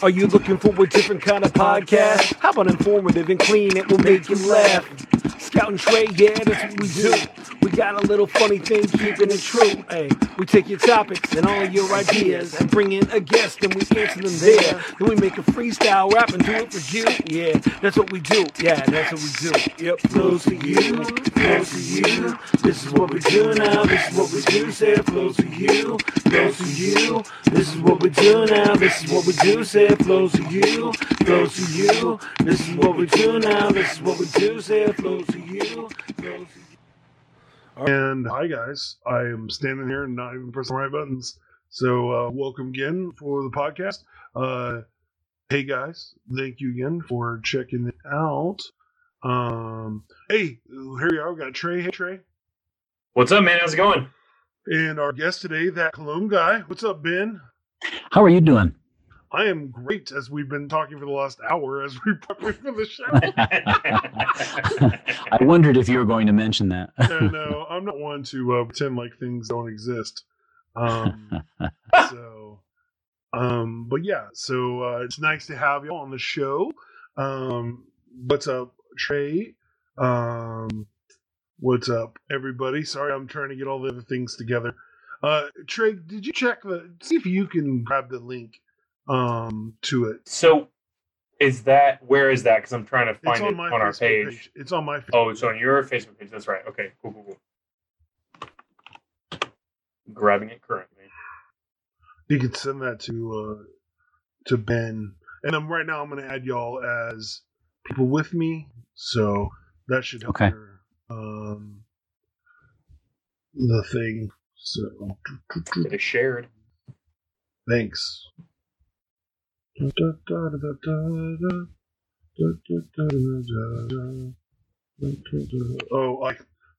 Are you looking for a different kind of podcast? How about informative and clean? It will make you laugh. Scout and Trey, yeah, that's what we do. Got a little funny thing, keeping it true. Hey, we take your topics and all your ideas and bring in a guest and we answer them there. Then we make a freestyle rap and do it for you. Yeah, that's what we do. Yeah, that's what we do. Yep, flows for you, flows for you. This is what we do now. This is what we do. Say it flows for you, flows for you. This is what we do now. This is what we do. Say it flows for you, flows for you. This is what we do now. This is what we do. Say it flows for you, flows for you. And hi, guys. I am standing here and not even pressing the right buttons. So, uh, welcome again for the podcast. Uh, hey, guys. Thank you again for checking it out. Um, hey, here we are. We got Trey. Hey, Trey. What's up, man? How's it going? And our guest today, that Cologne guy. What's up, Ben? How are you doing? I am great as we've been talking for the last hour as we prepare for the show. I wondered if you were going to mention that. no, no, I'm not one to uh, pretend like things don't exist. Um, so, um, but yeah, so uh, it's nice to have you on the show. Um, what's up, Trey? Um, what's up, everybody? Sorry, I'm trying to get all the other things together. Uh, Trey, did you check the? See if you can grab the link um to it. so, is that where is that? Because I'm trying to It's find on it my on our Facebook page. It's on my. Oh, it's on your Facebook page. That's right. Okay, cool, cool, cool. Grabbing it currently. You can send that to uh to Ben. And I'm right now I'm gonna add y'all as people with me. So that should help Okay. your um the thing. So It is shared. thanks. Oh, I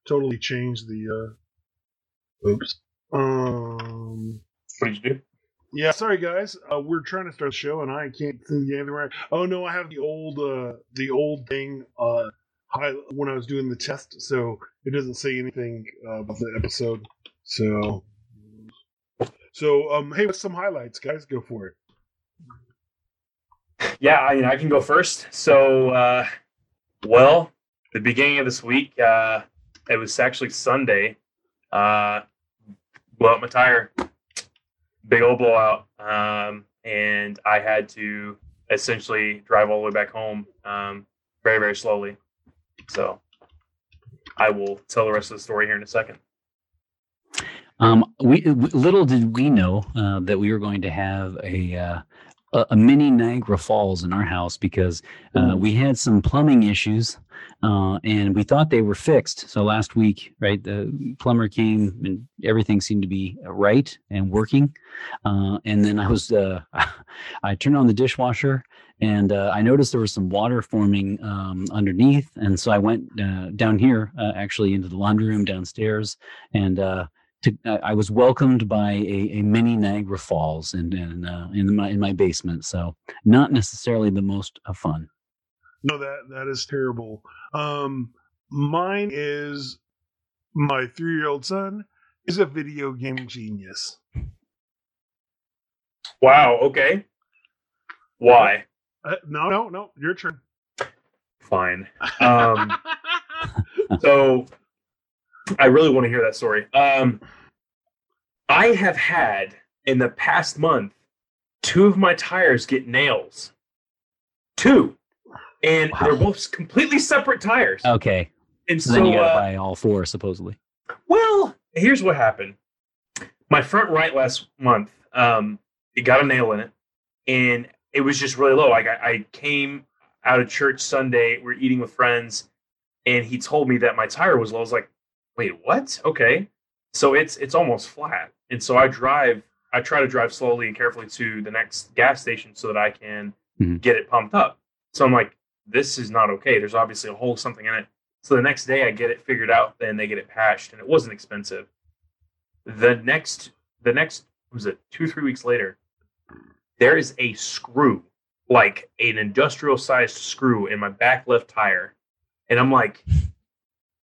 totally changed the uh oops. Um What did you do? yeah, sorry guys. Uh, we're trying to start the show and I can't think anything right. Oh no, I have the old uh the old thing uh hi- when I was doing the test, so it doesn't say anything uh, about the episode. So so um hey, what's some highlights, guys? Go for it. Yeah, I mean, I can go first. So, uh, well, the beginning of this week, uh, it was actually Sunday. Uh, blew out my tire, big old blowout, um, and I had to essentially drive all the way back home, um, very very slowly. So, I will tell the rest of the story here in a second. Um, we little did we know uh, that we were going to have a uh, a, a mini Niagara Falls in our house because uh, we had some plumbing issues, uh, and we thought they were fixed. So last week, right, the plumber came and everything seemed to be right and working. Uh, and then I was uh, I turned on the dishwasher and uh, I noticed there was some water forming um, underneath, and so I went uh, down here, uh, actually into the laundry room downstairs, and uh, to, uh, I was welcomed by a, a mini Niagara Falls in in, uh, in my in my basement. So not necessarily the most uh, fun. No, that that is terrible. Um mine is my three year old son is a video game genius. Wow. Okay. Why? Uh, no, no, no, your turn. Fine. Um, so I really want to hear that story. Um, I have had in the past month two of my tires get nails. Two. And they're both completely separate tires. Okay, and so, so, then you got to uh, buy all four supposedly. well, here's what happened. My front right last month, um, it got a nail in it, and it was just really low. Like I, I came out of church Sunday, we're eating with friends, and he told me that my tire was low. I was like, "Wait, what? Okay." So it's it's almost flat, and so I drive. I try to drive slowly and carefully to the next gas station so that I can Mhm. get it pumped up. So I'm like, "This is not okay. There's obviously a hole, something in it." So the next day I get it figured out, then they get it patched, and it wasn't expensive. The next, the next was it two three weeks later, there is a screw, like an industrial sized screw in my back left tire, and I'm like,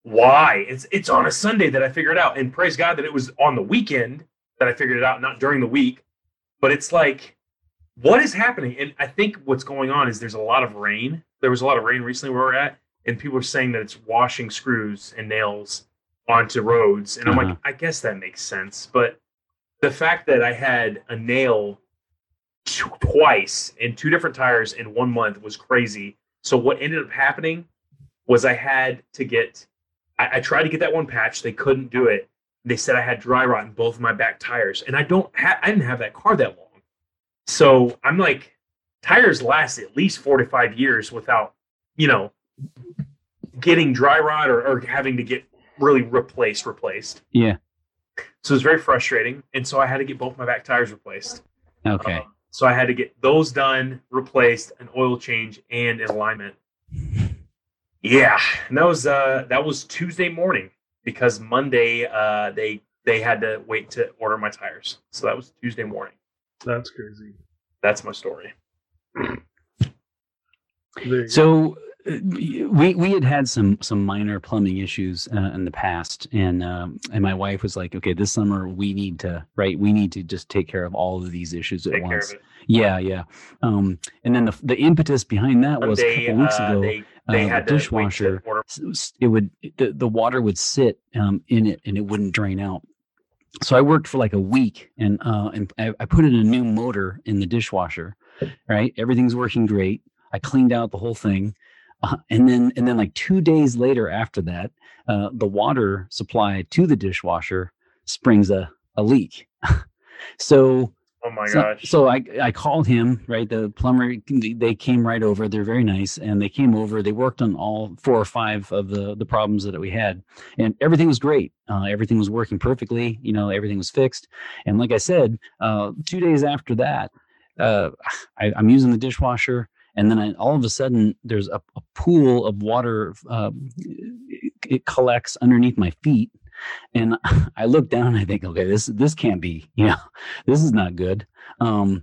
why? It's it's on a Sunday that I figured it out, and praise God that it was on the weekend that I figured it out, not during the week. But it's like what is happening? And I think what's going on is there's a lot of rain. There was a lot of rain recently where we're at, and people are saying that it's washing screws and nails onto roads. And I'm Uh-huh. like, I guess that makes sense. But the fact that I had a nail twice in two different tires in one month was crazy. So what ended up happening was I had to get. I, I tried to get that one patch. They couldn't do it. They said I had dry rot in both of my back tires, and I don't. Ha- I didn't have that car that long. So I'm like, tires last at least four to five years without, you know, getting dry rot or, or having to get really replaced, replaced. Yeah. So it was very frustrating. And so I had to get both my back tires replaced. Okay. Um, so I had to get those done, replaced, an oil change, and an alignment. Yeah. And that was uh that was Tuesday morning because Monday uh they they had to wait to order my tires. So that was Tuesday morning. That's crazy. That's my story. There you go. So uh, we we had had some some minor plumbing issues uh, in the past, and um, and my wife was like, okay, this summer we need to right, we need to just take care of all of these issues at Take care once. of it. Yeah, yeah. Um, and then the the impetus behind that was a couple weeks uh, ago. they they uh, had the dishwasher to order. s- s- it would the, the water would sit um, in it and it wouldn't drain out. So i worked for like a week and uh and I, I put in a new motor in the dishwasher right? Everything's working great. I cleaned out the whole thing uh, and then and then like two days later after that uh, the water supply to the dishwasher springs a, a leak. So Oh my so, gosh. so I I called him, right? The plumber, they came right over. They're very nice, and they came over. They worked on all four or five of the the problems that we had, and everything was great. Uh, everything was working perfectly. You know, everything was fixed. And like I said, uh, two days after that, uh, I, I'm using the dishwasher, and then I, all of a sudden there's a, a pool of water. Uh, it collects underneath my feet, and I look down. and I think, okay, this this can't be. You know, this is not good. Um,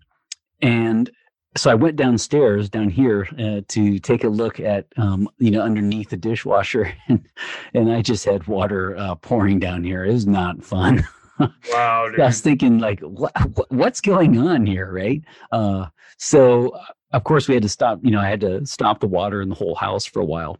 and so I went downstairs down here uh, to take a look at, um, you know, underneath the dishwasher, and, and I just had water uh, pouring down here. It was not fun. wow. I was thinking, like, what, what's going on here, right? Uh, so, uh, of course, we had to stop. You know, I had to stop the water in the whole house for a while.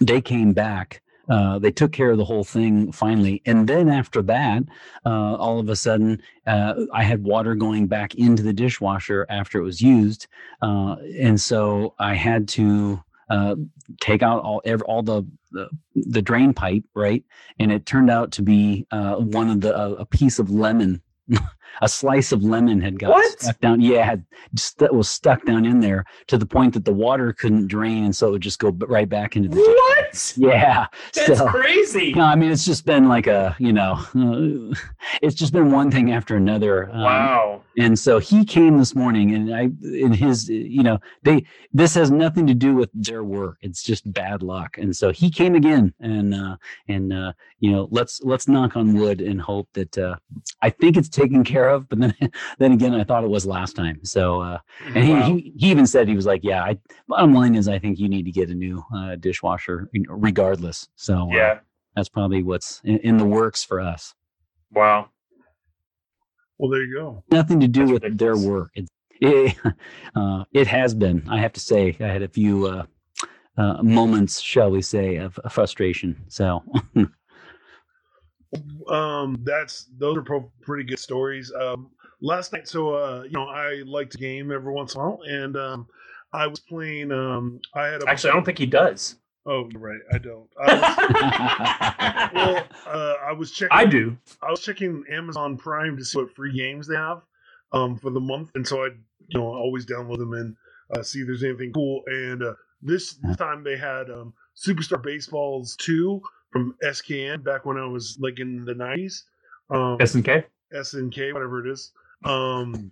They came back. Uh, they took care of the whole thing finally, and then after that, uh, all of a sudden, uh, I had water going back into the dishwasher after it was used, uh, and so I had to uh, take out all ev- all the, the the drain pipe, right? And it turned out to be uh, one of the a piece of lemon, a slice of lemon had got What? stuck down. Yeah, had just that was stuck down in there to the point that the water couldn't drain, and so it would just go right back into the. What? Yeah, That's so- crazy. no, I mean it's just been like a you know, uh, it's just been one thing after another. Um, Wow. and so he came this morning, and I in his you know they this has nothing to do with their work. It's just bad luck. And so he came again, and uh, and uh, you know let's let's knock on wood and hope that uh, I think it's taken care of. But then then again, I thought it was last time. So uh, and he, Wow. he he even said he was like, yeah. I, bottom line is, I think you need to get a new uh, dishwasher regardless. So uh, yeah. that's probably what's in, in the works for us. Wow. well, there you go. Nothing to do That's with their work. It, it, uh, it has been. I have to say, I had a few uh, uh, moments, shall we say, of frustration. So Um, that's those are pro- pretty good stories. Um, last night, so uh, you know, I like to game every once in a while, and um, I was playing. Um, I had a Actually, I don't think he does. Oh, you're right. I don't. I was, well, uh, I was checking. I do. I was checking Amazon Prime to see what free games they have um, for the month, and so I, you know, always download them and uh, see if there's anything cool. And uh, this Yeah. time they had um, Superstar Baseballs two from SKN back when I was like in the '90s. Um, SNK. SNK, whatever it is. Um,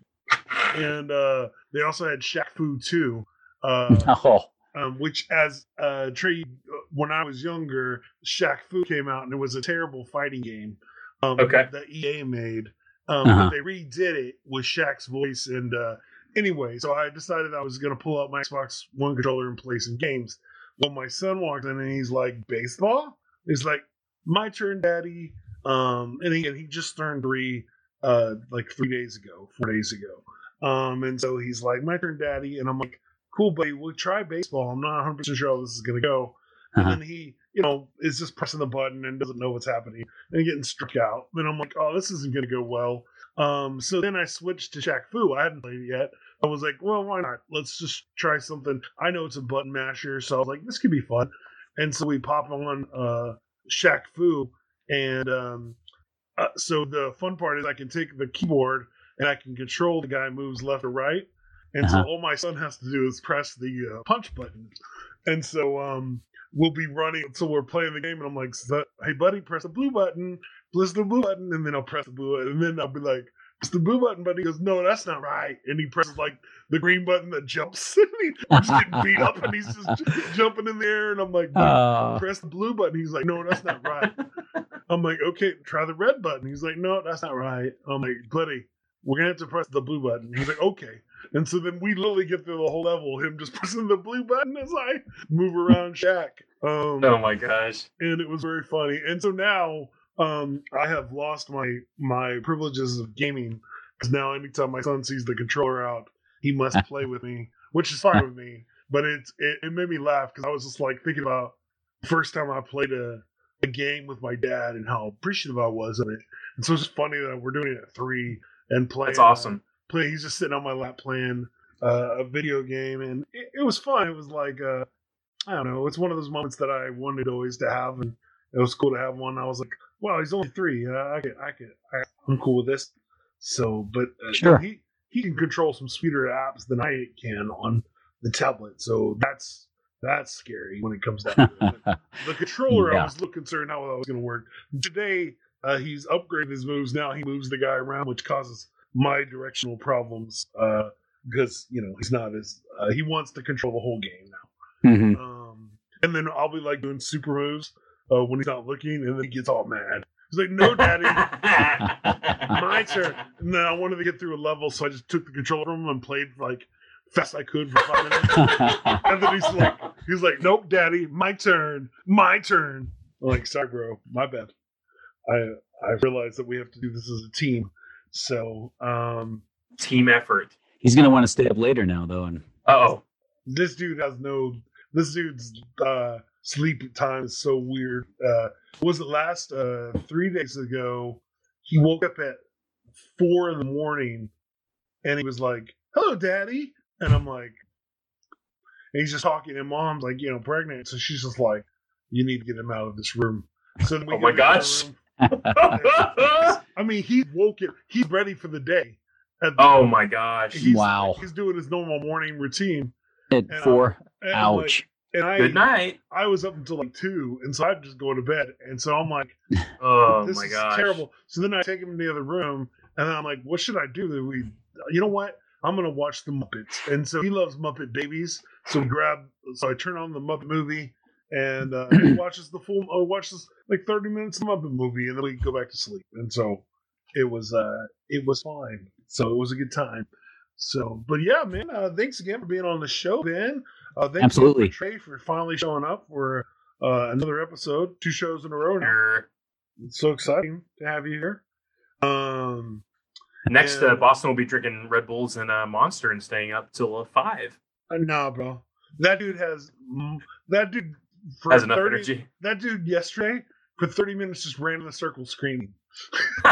and uh, they also had Shaq Fu two. Uh, oh, um, which as uh, Trey, when I was younger, Shaq Fu came out and it was a terrible fighting game um, Okay. that EA made. Um, Uh-huh. But they redid it with Shaq's voice. And uh, anyway, so I decided I was going to pull out my Xbox One controller and play some games. Well, my son walked in and he's like, baseball? He's like, my turn, daddy. Um, and again, he just turned three, uh, like three days ago, four days ago. Um, and so he's like, "My turn, Daddy," and I'm like, "Cool, buddy. We'll try baseball. I'm not 100 percent sure how this is gonna go." And Uh-huh. then he, you know, is just pressing the button and doesn't know what's happening and getting struck out. And I'm like, "Oh, this isn't gonna go well." Um, so then I switched to Shaq Fu. I hadn't played it yet. I was like, "Well, why not? Let's just try something." I know it's a button masher, so I was like, "This could be fun." And so we pop on uh, Shaq Fu, and um, uh, so the fun part is I can take the keyboard and I can control the guy moves left or right. And so Uh-huh. all my son has to do is press the uh, punch button. And so um, we'll be running until we're playing the game, and I'm like, "Hey, buddy, press the blue button, press the blue button," and then I'll press the blue button, and then I'll be like, "Press the blue button," but he goes, "No, that's not right," and he presses like the green button that jumps. and he- we're getting beat up, and he's just jumping in the air, and I'm like, Uh, press the blue button. He's like, no, that's not right. I'm like, okay, try the red button. He's like, no, that's not right. I'm like, buddy, we're gonna have to press the blue button. He's like, okay. And so then we literally get through the whole level, him just pressing the blue button as I move around Shaq. Um, Oh my gosh. and it was very funny. And so now um, I have lost my my privileges of gaming because now anytime my son sees the controller out, he must play with me, which is fine with me. But it's it, it made me laugh because I was just like thinking about the first time I played a, a game with my dad and how appreciative I was of it. And so it's just funny that we're doing it at three and playing. That's awesome. play. He's just sitting on my lap playing uh, a video game, and it, it was fun. It was like uh, I don't know. It's one of those moments that I wanted always to have, and it was cool to have one. I was like, wow, he's only three. Uh, I could, I could, I, I'm cool with this. So, but uh, Sure. he he can control some sweeter apps than I can on the tablet. So that's that's scary when it comes down to it. The controller, I was a little concerned how that was going to work. Today, uh, he's upgraded his moves. Now he moves the guy around, which causes my directional problems uh, because you know he's not as uh, he wants to control the whole game now. mhm. Um, and then I'll be like doing super moves uh, when he's not looking, and then he gets all mad. He's like, "No, daddy, my turn." And then I wanted to get through a level, so I just took the controller from him and played like fast I could for five minutes. And then he's like, he's like, nope, daddy, my turn, my turn. I'm like, sorry, bro, my bad. I I realized that we have to do this as a team. So um Team effort. He's gonna want to stay up later now, though, and Uh oh. this dude has no this dude's uh sleep time is so weird. Uh was it last uh three days ago he woke up at four in the morning and he was like, Hello, daddy and I'm like and he's just talking and mom's like, you know, pregnant, so she's just like, You need to get him out of this room. So then we Oh my him out of gosh. I mean, he's woken. He's ready for the day. The- oh my gosh. He's, Wow. He's doing his normal morning routine. at And, four, And I'm like- ouch. And I, Good night. I was up until like two, and so I'd just go to bed. And so I'm like, Oh this my is gosh. terrible. So then I take him to the other room, and I'm like, what should I do? We, you know what? I'm gonna watch the Muppets. And so he loves Muppet Babies. So we grab. So I turn on the Muppet movie, and uh, he watches the full. Oh, watches like 30 minutes of the Muppet movie, and then we go back to sleep. And so it was. uh It was fine. So it was a good time. So, but yeah, man. Uh, thanks again for being on the show, Ben. Uh, thanks again Absolutely. for Trey for finally showing up for uh, another episode, two shows in a row now. It's so exciting to have you here. Um, Next, uh, Boston will be drinking Red Bulls and uh, Monster and staying up till uh, five. uh, nah, bro. That dude has that dude for Has enough energy. That dude yesterday for thirty minutes just ran in a circle screaming.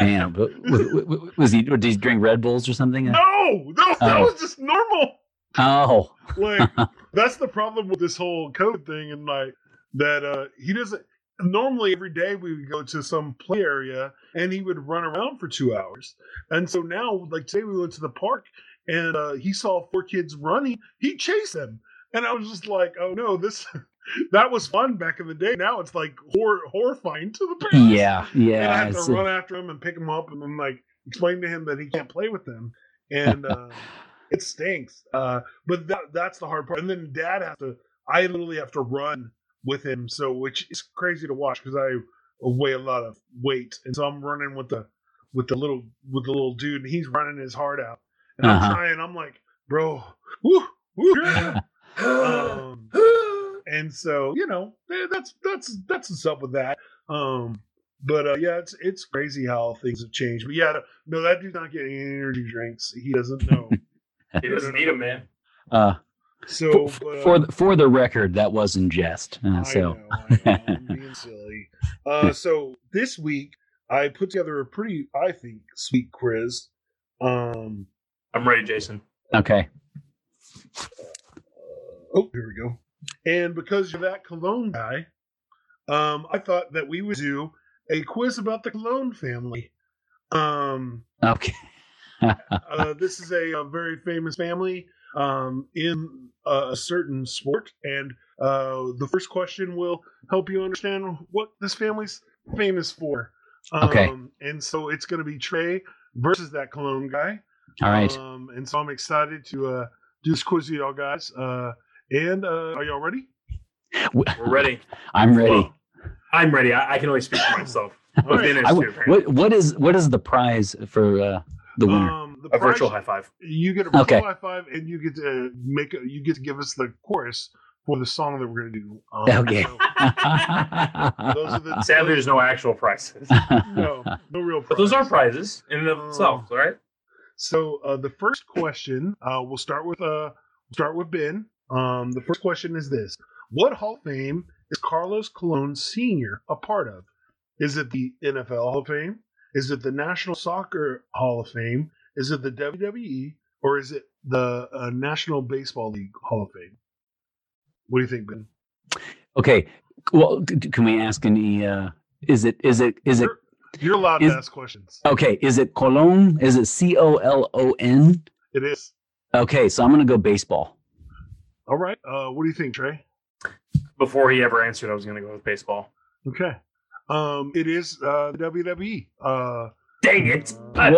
Man, but was, was- was he? Did he drink Red Bulls or something? No, no, that Oh. was just normal. Oh, Like that's the problem with this whole COVID thing, and like that uh he doesn't. Normally, every day we would go to some play area, and he would run around for two hours. And so now, like today, we went to the park, and uh, he saw four kids running. He chased them, and I was just like, "Oh no, this that was fun back in the day. Now it's like hor- horrifying to the parents." yeah, yeah. and I have to run after him and pick him up, and then like explain to him that he can't play with them, and uh, it stinks. Uh, but that that's the hard part. And then Dad has to. I literally have to run with him, so which is crazy to watch because I weigh a lot of weight, and so I'm running with the with the little with the little dude, and he's running his heart out, and Uh-huh. I'm trying. I'm like, bro, woo, woo. um, and so you know eh, that's that's that's what's up with that. Um, but uh, yeah, it's it's crazy how things have changed. But yeah, no, that dude's not getting any energy drinks. He doesn't know. He doesn't need them, man. Uh, So for, but, uh, for the, for the record, that was in jest. Uh, I so know, I know, I'm being silly. Uh, so this week I put together a pretty, I think, sweet quiz. Um, I'm ready, Jason. okay, oh, here we go. And because you're that cologne guy, um, I thought that we would do a quiz about the cologne family. Um, okay. uh, this is a, a very famous family um, in a, a certain sport, and uh, the first question will help you understand what this family's famous for. Um, Okay. And so it's going to be Trey versus that cologne guy. All right. Um, and so I'm excited to uh, do this quiz with y'all guys. Uh, and uh, are y'all ready? We're ready. I'm ready. Well, I'm ready. I, I can only speak for myself. All right. I too, what what is what is the prize for uh, the winner? Um, the A virtual high five. You get a virtual Okay. high five, and you get to make a, you get to give us the chorus for the song that we're going to do. Um, Okay. so those are the Sadly, there's no actual prizes. no, no real. But those are prizes in and of themselves, all right? So uh, the first question, uh, we'll start with uh, we'll start with Ben. Um, the first question is this: What Hall of Fame is Carlos Colon Sr. a part of? Is it the NFL Hall of Fame? Is it the National Soccer Hall of Fame? Is it the WWE? Or is it the uh, National Baseball League Hall of Fame? What do you think, Ben? okay. Well, can we ask any? Uh, is it is it is it You're, you're allowed is- to ask questions. okay? Is it Colon? Is it C O L O N? It is. Okay, so I'm gonna go baseball. All right. Uh, what do you think, Trey? Before he ever answered, I was going to go with baseball. Okay. Um, it is uh, the WWE. Uh, Dang it! I- I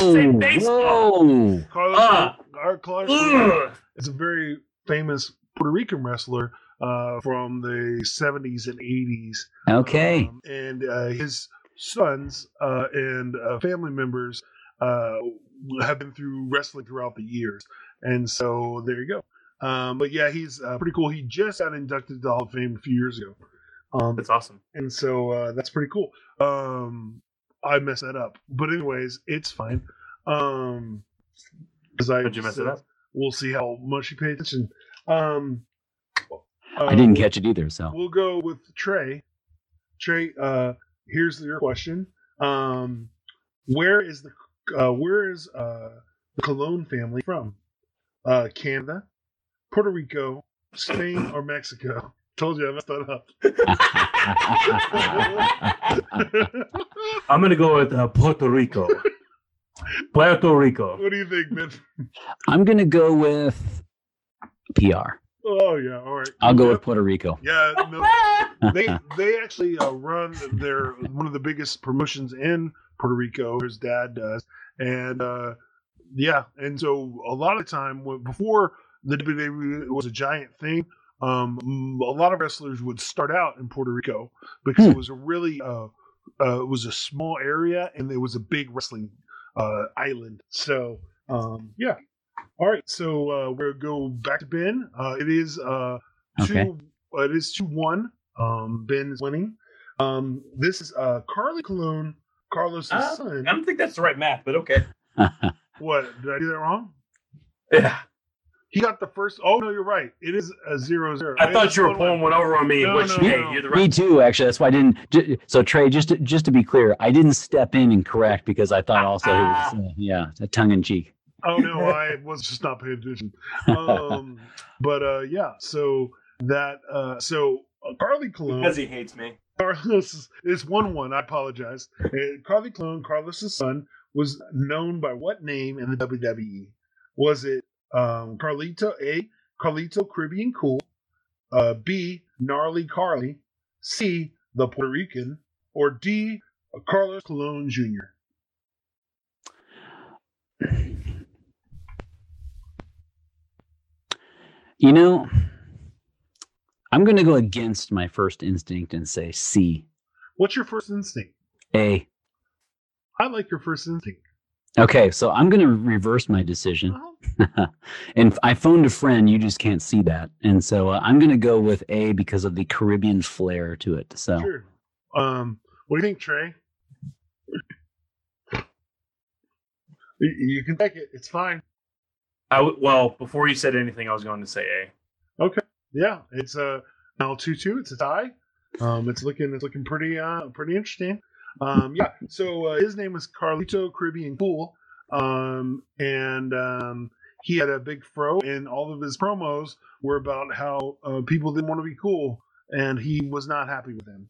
Whoa! baseball. Whoa! Carlos, our Carlos Ugh. is a very famous Puerto Rican wrestler uh, from the 70s and 80s. Okay. Um, and uh, his sons uh, and uh, family members uh, have been through wrestling throughout the years. And so there you go. Um, but yeah, he's uh, pretty cool. He just got inducted to the Hall of Fame a few years ago. Um, That's awesome. and so uh, that's pretty cool. Um, I messed that up, but anyways, it's fine. Um, because I Did you mess it up? We'll see how much you pay attention. Um, I didn't uh, catch it either. So We'll go with Trey. Trey, uh, here's your question. Um, where is the uh, where is uh, the Cologne family from? Uh, Canada, Puerto Rico, Spain, or Mexico? Told you I messed that up. I'm going to go with uh, Puerto Rico. Puerto Rico. what do you think, man? I'm gonna go with PR. Oh yeah, all right. I'll go Yep. with Puerto Rico. Yeah, no, they they actually uh, run their one of the biggest promotions in Puerto Rico. His dad does, and uh, yeah, and so a lot of time when, before the WWE was a giant thing, um, a lot of wrestlers would start out in Puerto Rico because Hmm. it was a really uh, uh, it was a small area and it was a big wrestling uh, island. So um, yeah. All right, so uh, we'll go back to Ben. Uh, it is uh, two. Okay. uh, it is two one. Um, Ben is winning. Um, this is uh, Carly Colon, Carlos' Ah, son. I don't think that's the right math, but okay. What did I do that wrong? Yeah. He got the first. Oh no, you're right. It is a zero zero. I It thought is you were one, one. pulling one over on me, No, which, no, hey, no. you're the Me too. Actually, that's why I didn't. So Trey, just to, just to be clear, I didn't step in and correct because I thought also it was uh, yeah, a tongue in cheek. Oh no, I was just not paying attention. Um, but uh, yeah, so that uh, so uh, Carly Colon. Because he hates me. Carlos is, is one one. I apologize. Uh, Carly Colon, Carlos's son, was known by what name in the WWE? Was it um, Carlito A, Carlito Caribbean Cool, uh, B, Gnarly Carly, C, the Puerto Rican, or D, Carlos Colon Jr. You know, I'm going to go against my first instinct and say C. What's your first instinct? A. I like your first instinct. Okay, so I'm going to reverse my decision. and I phoned a friend. You just can't see that, and so uh, I'm going to go with A because of the Caribbean flair to it. So Sure. Um, What do you think, Trey? You- you can take it. It's fine. I w- well, before you said anything, I was going to say A. Okay. Yeah, it's a now two two. It's a tie. Um, it's looking it's looking pretty uh pretty interesting. Um, yeah. So uh, his name is Carlito Caribbean Cool. Um, and um, he had a big fro, and all of his promos were about how uh, people didn't want to be cool, and he was not happy with them.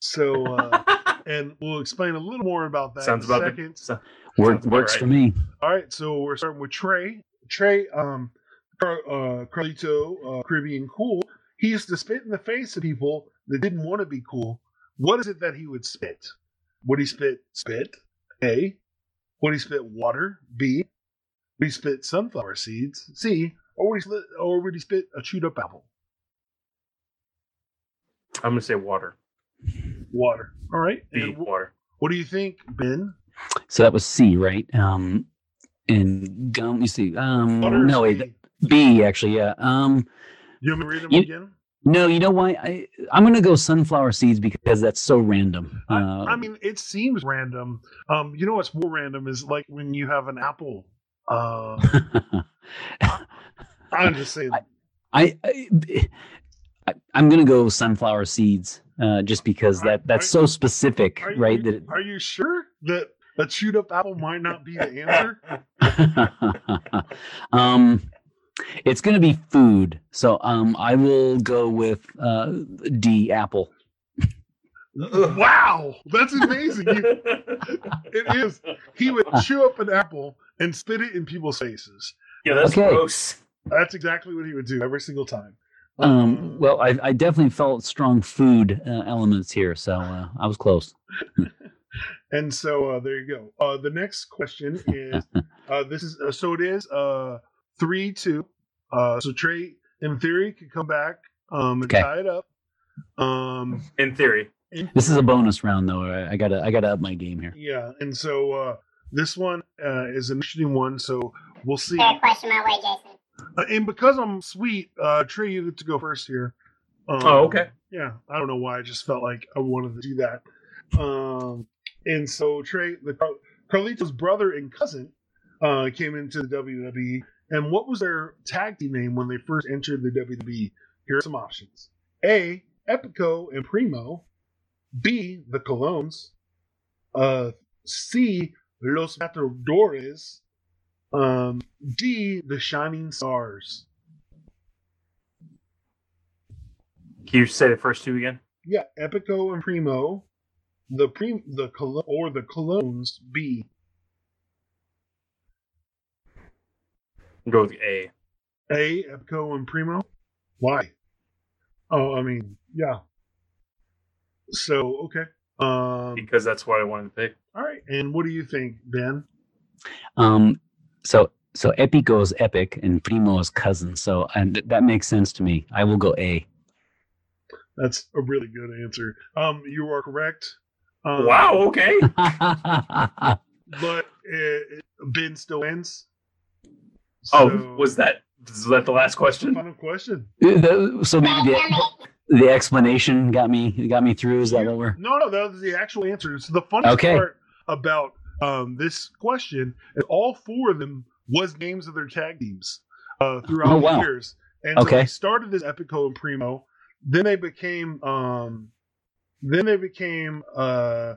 So, uh, and we'll explain a little more about that Sounds in a about second. the, so- Work, Sounds about works right. for me. All right, so we're starting with Trey. Trey, um, Car- uh, Carlito, uh, Caribbean Cool. He used to spit in the face of people that didn't want to be cool. What is it that he would spit? Would he spit spit? A. Would he spit water? B. Would he spit sunflower seeds? C. Or would he spit, or would he spit a chewed up apple? I'm going to say water. Water. All right. B, And wh- water. what do you think, Ben? So that was C, right? Um, and gum. Let me see. Um, Water. no, wait, C? B actually. Yeah. Um, You want me to read them You- again? No, you know why? I I'm gonna go sunflower seeds because that's so random. I, Uh, I mean, it seems random. Um, you know what's more random is like when you have an apple. Uh, I'm just saying. I, I, I I'm gonna go sunflower seeds. Uh, just because that that's are- so specific, you, right? That are you sure that a chewed up apple might not be the answer? um, it's gonna be food. So um, I will go with uh D apple. wow, that's amazing. You- it is. He would chew up an apple and spit it in people's faces. yeah, that's Okay. gross. That's exactly what he would do every single time. Um, well, I, I definitely felt strong food uh, elements here, so uh, I was close. And so uh, there you go. Uh, the next question is uh, this is uh, so it is uh, three two. Uh, so Trey, in theory, could come back um, and Okay. tie it up. Um, In theory. in- This is a bonus round, though. I, I gotta I gotta up my game here. yeah, and so uh, this one uh, is an interesting one. So we'll see. Fair question my way, Jason. Uh, and because I'm sweet, uh, Trey, you get to go first here. Um, Oh, okay. Yeah, I don't know why. I just felt like I wanted to do that. Um, and so Trey, the Car- Carlito's brother and cousin, uh, came into the WWE. And what was their tag team name when they first entered the WWE? Here are some options: A. Epico and Primo. B. The Colones. Uh, C. Los Matadores. Um, D. The Shining Stars. Can you say the first two again? Yeah, Epico and Primo, the prim the or the Colognes B. I'll go with A. A Epico and Primo. Why? Oh, I mean, yeah. So okay. Um. Because that's what I wanted to pick. All right. And what do you think, Ben? Um, so so Epico is epic and Primo is cousin. So and th- that makes sense to me. I will go A. That's a really good answer. Um, you are correct. Um, wow, okay. But uh, Ben still wins. Oh, was that was that the last question? final question? The- so maybe the, the explanation got me got me through. Is that what we're? No, no, that was the actual answer. So the funny Okay. part about um, this question is all four of them was names of their tag teams uh, throughout Oh, the years. And so Okay. they started as Epico and Primo. Then they became um, then they became uh,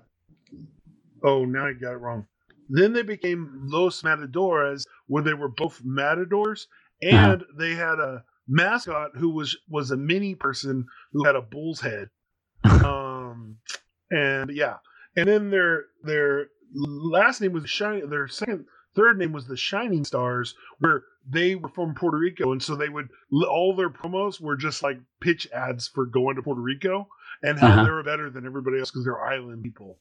oh now I got it wrong. Then they became Los Matadores, where they were both matadors, Uh-huh. and they had a mascot who was was a mini person who had a bull's head. um, and yeah, and then their their last name was Shining. Their second, third name was the Shining Stars, where they were from Puerto Rico, and so they would all their promos were just like pitch ads for going to Puerto Rico and how Uh-huh. they were better than everybody else because they're island people.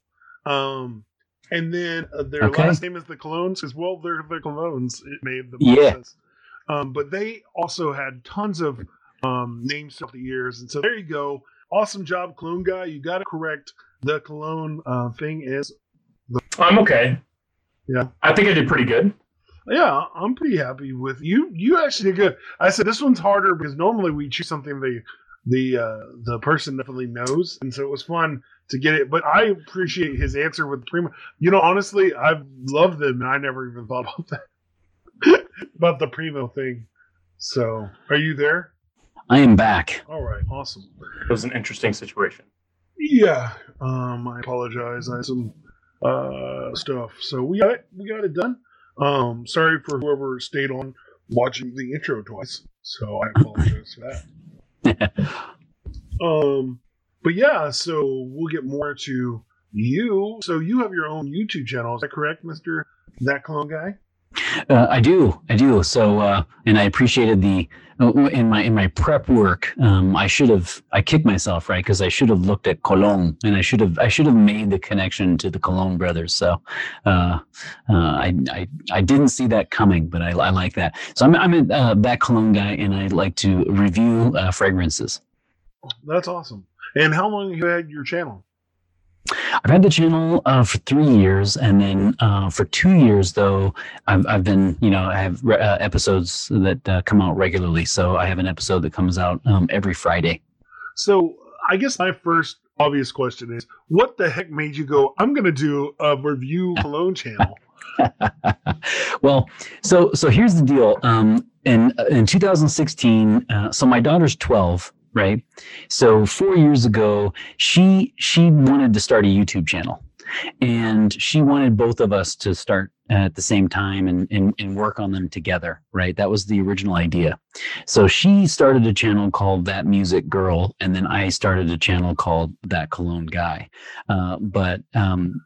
Um, and then uh, their Okay. last name is the Colognes because well, they're the Colognes. It made the Yeah. sense. Um, but they also had tons of um, names throughout the years, and so there you go. Awesome job, Cologne guy. You got it correct. The Cologne uh, thing is, The- I'm okay. Yeah. I think I did pretty good. yeah, I'm pretty happy with you. You actually did good. I said this one's harder because normally we choose something they the uh, the person definitely knows, and so it was fun to get it. But I appreciate his answer with Primo. You know, honestly, I've loved them, and I never even thought about that about the Primo thing. So, are you there? I am back. All right, awesome. It was an interesting situation. Yeah, um, I apologize. I had some uh, stuff, so we got it. We got it done. Um, sorry for whoever stayed on watching the intro twice. So I apologize for that. Um, but yeah, so we'll get more to you. So you have your own YouTube channel, is that correct, Mister That Cologne Guy? Uh, I do, I do. So, uh, and I appreciated the uh, in my in my prep work. Um, I should have I kicked myself right because I should have looked at Colon and I should have I should have made the connection to the Colon brothers. So, uh, uh, I, I I didn't see that coming, but I, I like that. So I'm I'm a, uh, that Cologne guy, and I like to review fragrances. That's awesome. And how long have you had your channel? I've had the channel uh, for three years, and then uh, for two years, though, I've, I've been, you know, I have re- uh, episodes that uh, come out regularly. So I have an episode that comes out um, every Friday. So I guess my first obvious question is, what the heck made you go? I'm going to do a review cologne channel. well, so so here's the deal. Um, in in 2016, uh, so my daughter's 12 right? So four years ago, she she wanted to start a YouTube channel, and she wanted both of us to start at the same time and, and, and work on them together, right? That was the original idea. So she started a channel called That Music Girl, and then I started a channel called That Cologne Guy. Uh, but um,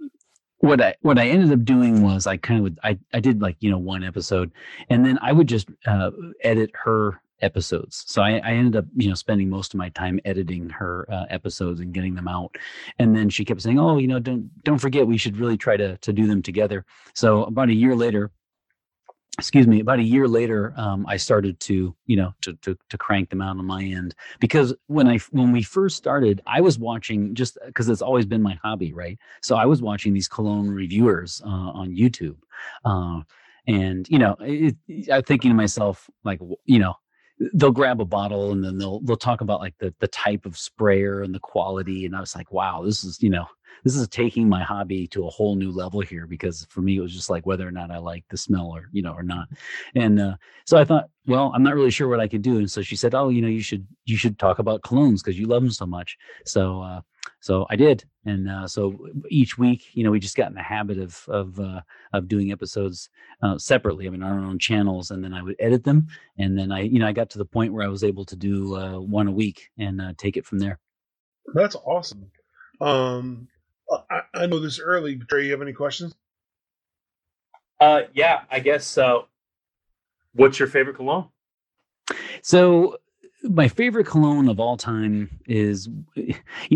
what I what I ended up doing was I kind of would I I did like you know one episode, and then I would just uh, edit her episodes. So I, I, ended up, you know, spending most of my time editing her uh, episodes and getting them out. And then she kept saying, "Oh, you know, don't don't forget, we should really try to to do them together." So about a year later, excuse me, about a year later, um, I started to, you know, to, to to crank them out on my end because when I when we first started, I was watching just because it's always been my hobby, right? So I was watching these cologne reviewers uh, on YouTube. Uh, and you know, it, I'm thinking to myself, like, you know, they'll grab a bottle and then they'll they'll talk about like the the type of sprayer and the quality and I was like wow this is you know this is taking my hobby to a whole new level here because for me it was just like whether or not I like the smell or you know or not. And uh, so I thought well I'm not really sure what I could do and so she said oh you know you should you should talk about colognes because you love them so much. So uh, so I did, and uh, so each week, you know, we just got in the habit of of uh, of doing episodes uh, separately. I mean, on our own channels, and then I would edit them, and then I, you know, I got to the point where I was able to do uh, one a week and uh, take it from there. That's awesome. Um, I, I know this early. Trey, you have any questions? Uh, yeah, I guess. Uh, what's your favorite cologne? So my favorite cologne of all time is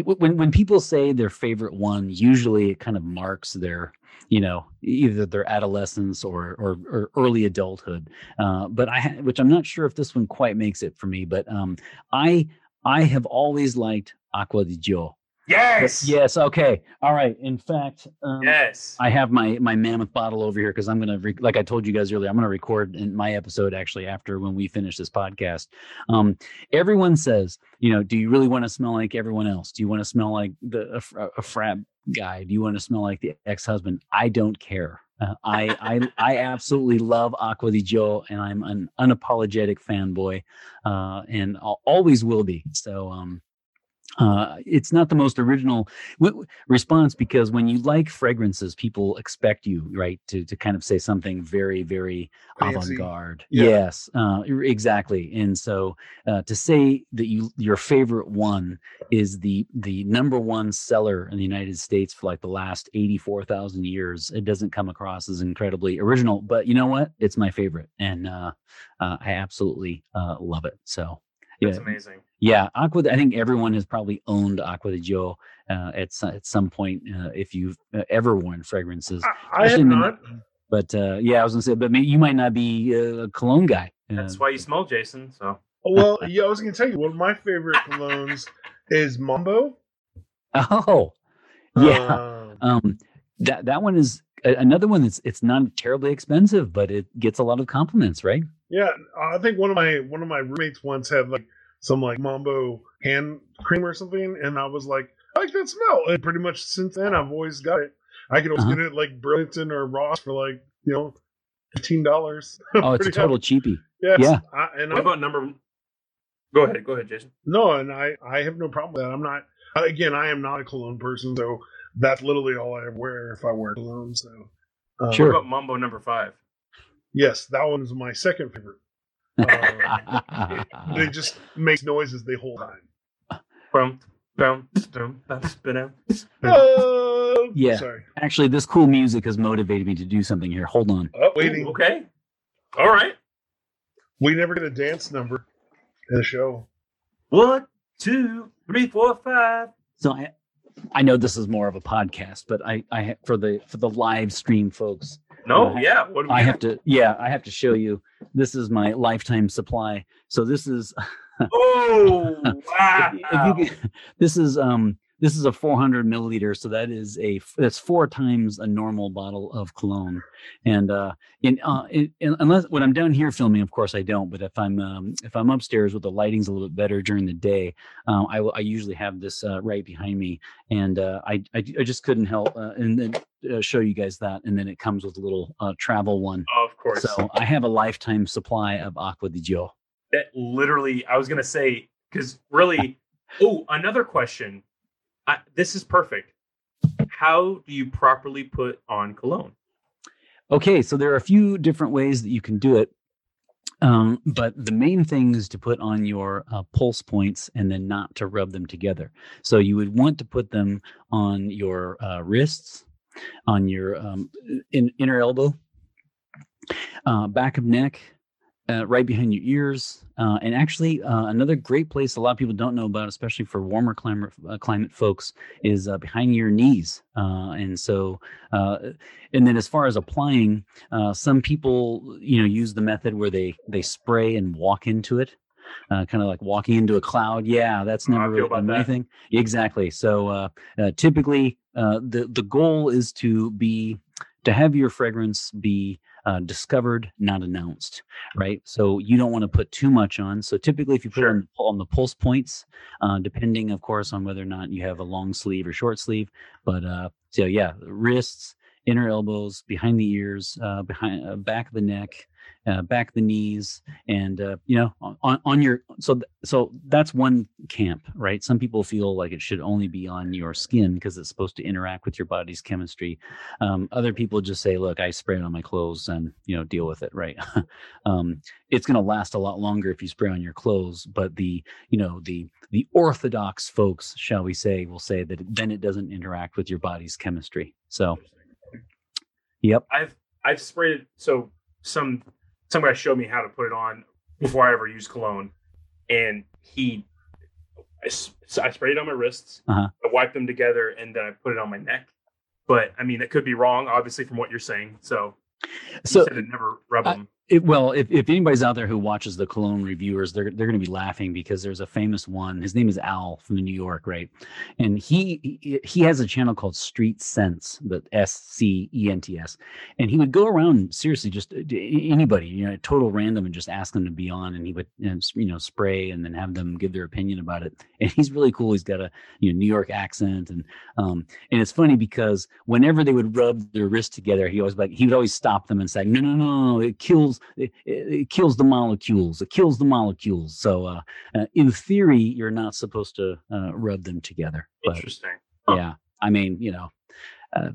when when people say their favorite one usually it kind of marks their you know either their adolescence or or, or early adulthood. Uh, but i which i'm not sure if this one quite makes it for me but um, i i have always liked Acqua di Gio Yes. Yes. Okay. All right. In fact, um, yes, I have my my mammoth bottle over here because I'm gonna re- like I told you guys earlier. I'm gonna record in my episode actually after when we finish this podcast. Um, everyone says, you know, do you really want to smell like everyone else? Do you want to smell like the a, a frat guy? Do you want to smell like the ex husband? I don't care. Uh, I I I absolutely love Acqua di Gio, and I'm an unapologetic fanboy, uh, and I'll always will be. So um, uh, it's not the most original w- response because when you like fragrances, people expect you right to to kind of say something very very avant garde. Yeah. Yes, uh, exactly. And so uh, to say that you your favorite one is the the number one seller in the United States for like the last eighty four thousand years, it doesn't come across as incredibly original. But you know what? It's my favorite, and uh, uh, I absolutely uh, love it. So yeah. That's amazing. Yeah, Acqua. I think everyone has probably owned Acqua di Gio uh, at at some point uh, if you've uh, ever worn fragrances. I, I have not. but uh, yeah, I was gonna say, but maybe you might not be a cologne guy. That's why you smell Jason. So. Oh, well, yeah, I was gonna tell you one of my favorite colognes is Mambo. Oh, yeah. Uh, um, that that one is another one that's it's not terribly expensive, but it gets a lot of compliments, right? Yeah, I think one of my one of my roommates once had like some like Mambo hand cream or something, and I was like, I like that smell. And pretty much since then, I've always got it. I can always Uh-huh. get it at, like Burlington or Ross for like you know fifteen dollars. Oh, it's a total cheapie. yes. yeah. I, and What I, about number? Go ahead. Go ahead, Jason. no, and I I have no problem with that. I'm not again. I am not a cologne person, so that's literally all I wear if I wear cologne. So um, Sure. What about Mambo number five? Yes, that one's my second favorite. Uh, they just make noises the whole time. Oh, Yeah. Sorry. Actually, this cool music has motivated me to do something here. Hold on. Oh, waiting. Ooh, Okay. All right. We never get a dance number in the show. One, two, three, four, five. So I, I know this is more of a podcast, but I, I for the for the live stream folks, No, Uh, yeah. What do we I got? have to. Yeah, I have to show you. This is my lifetime supply. So this is Oh, wow. if you can- this is um this is a 400 milliliter so that is a that's four times a normal bottle of cologne and uh in uh in, in- unless when i'm down here filming of course i don't but if i'm um if i'm upstairs with the lighting's a little bit better during the day um i, will- I usually have this uh, right behind me and uh i i, I just couldn't help uh, and then uh, show you guys that and then it comes with a little uh travel one of course. so i have a lifetime supply of Acqua di Gio that literally, I was gonna say because really. Oh, another question. I, this is perfect. How do you properly put on cologne? Okay, so there are a few different ways that you can do it. Um, but the main thing is to put on your uh, pulse points and then not to rub them together. So you would want to put them on your uh, wrists, on your um, in, inner elbow, uh, back of neck, uh, right behind your ears, uh, and actually uh, another great place a lot of people don't know about, especially for warmer climate uh, climate folks, is uh, behind your knees. Uh, and so, uh, and then as far as applying, uh, some people you know use the method where they they spray and walk into it. Uh, kind of like walking into a cloud. Yeah, that's never really about done that. anything. Exactly. So uh, uh, typically, uh, the the goal is to be to have your fragrance be uh, discovered, not announced, right? So you don't want to put too much on. So typically, if you put it on, on the pulse points, uh, depending, of course, on whether or not you have a long sleeve or short sleeve, but uh, so yeah, wrists, inner elbows, behind the ears, uh, behind uh, back of the neck, uh, back of the knees, and uh, you know on on your so th- so that's one camp, right? Some people feel like it should only be on your skin because it's supposed to interact with your body's chemistry. Um, other people just say, "Look, I spray it on my clothes and you know deal with it." Right? um, it's going to last a lot longer if you spray on your clothes, but the you know the the orthodox folks, shall we say, will say that then it doesn't interact with your body's chemistry. So, yep. I've I've sprayed it. So some some guy showed me how to put it on before I ever used cologne, and he I, so I sprayed it on my wrists. Uh-huh. I wiped them together, and then I put it on my neck. But I mean, it could be wrong, obviously, from what you're saying. So, So you said it never rub I- them. It, well, if, if anybody's out there who watches the cologne reviewers, they're they're going to be laughing because there's a famous one. His name is Al from New York, right? And he he- has a channel called Street Sense, but S C E N T S, and he would go around seriously just uh, anybody, you know, total random, and just ask them to be on, and he would you know spray and then have them give their opinion about it. And he's really cool. He's got a you know New York accent, and um and it's funny because whenever they would rub their wrists together, he always like he would always stop them and say, "No, no, no, no! It kills it, it it kills the molecules. It kills the molecules." So, uh, uh, in theory, you're not supposed to uh, rub them together. But Interesting. Huh. yeah, I mean, you know, uh,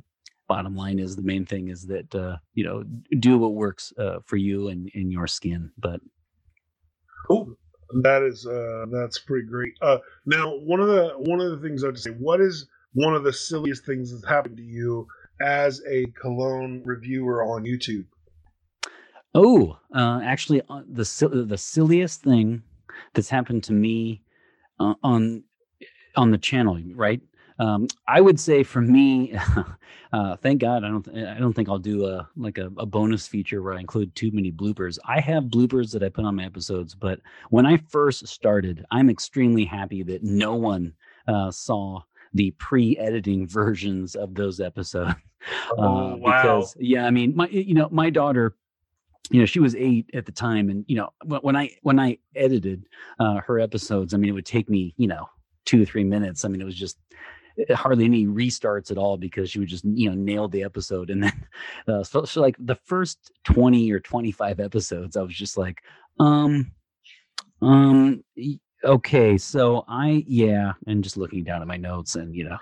bottom line is the main thing is that uh, you know do what works uh, for you and in your skin. But Cool. That is uh that's pretty great. Uh now one of the one of the things I have to say, what is one of the silliest things that's happened to you as a cologne reviewer on YouTube? Oh, uh, actually, uh, the the silliest thing that's happened to me uh, on on the channel, right? Um, I would say for me, uh, thank God I don't th- I don't think I'll do a like a, a bonus feature where I include too many bloopers. I have bloopers that I put on my episodes, but when I first started, I'm extremely happy that no one uh, saw the pre-editing versions of those episodes. Oh, Uh, wow. Because yeah, I mean, my you know my daughter you know she was eight at the time and you know when, i when i edited uh her episodes i mean it would take me you know two or three minutes. I mean it was just eh, hardly any restarts at all because she would just you know nail the episode. And then uh, so, so like the first 20 or 25 episodes i was just like um um okay so i yeah and just looking down at my notes and you know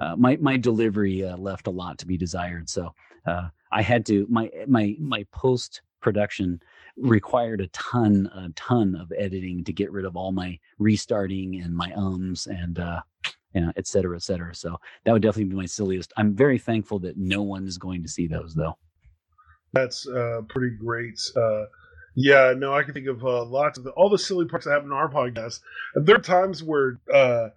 uh, my my delivery uh, left a lot to be desired. So uh, i had to my my my post production required a ton a ton of editing to get rid of all my restarting and my ums and uh you know, et cetera, et cetera. So that would definitely be my silliest. I'm very thankful that no one is going to see those though. That's uh, pretty great. Uh, yeah, no, I can think of uh, lots of the, all the silly parts that happen in our podcast. And there are times where uh,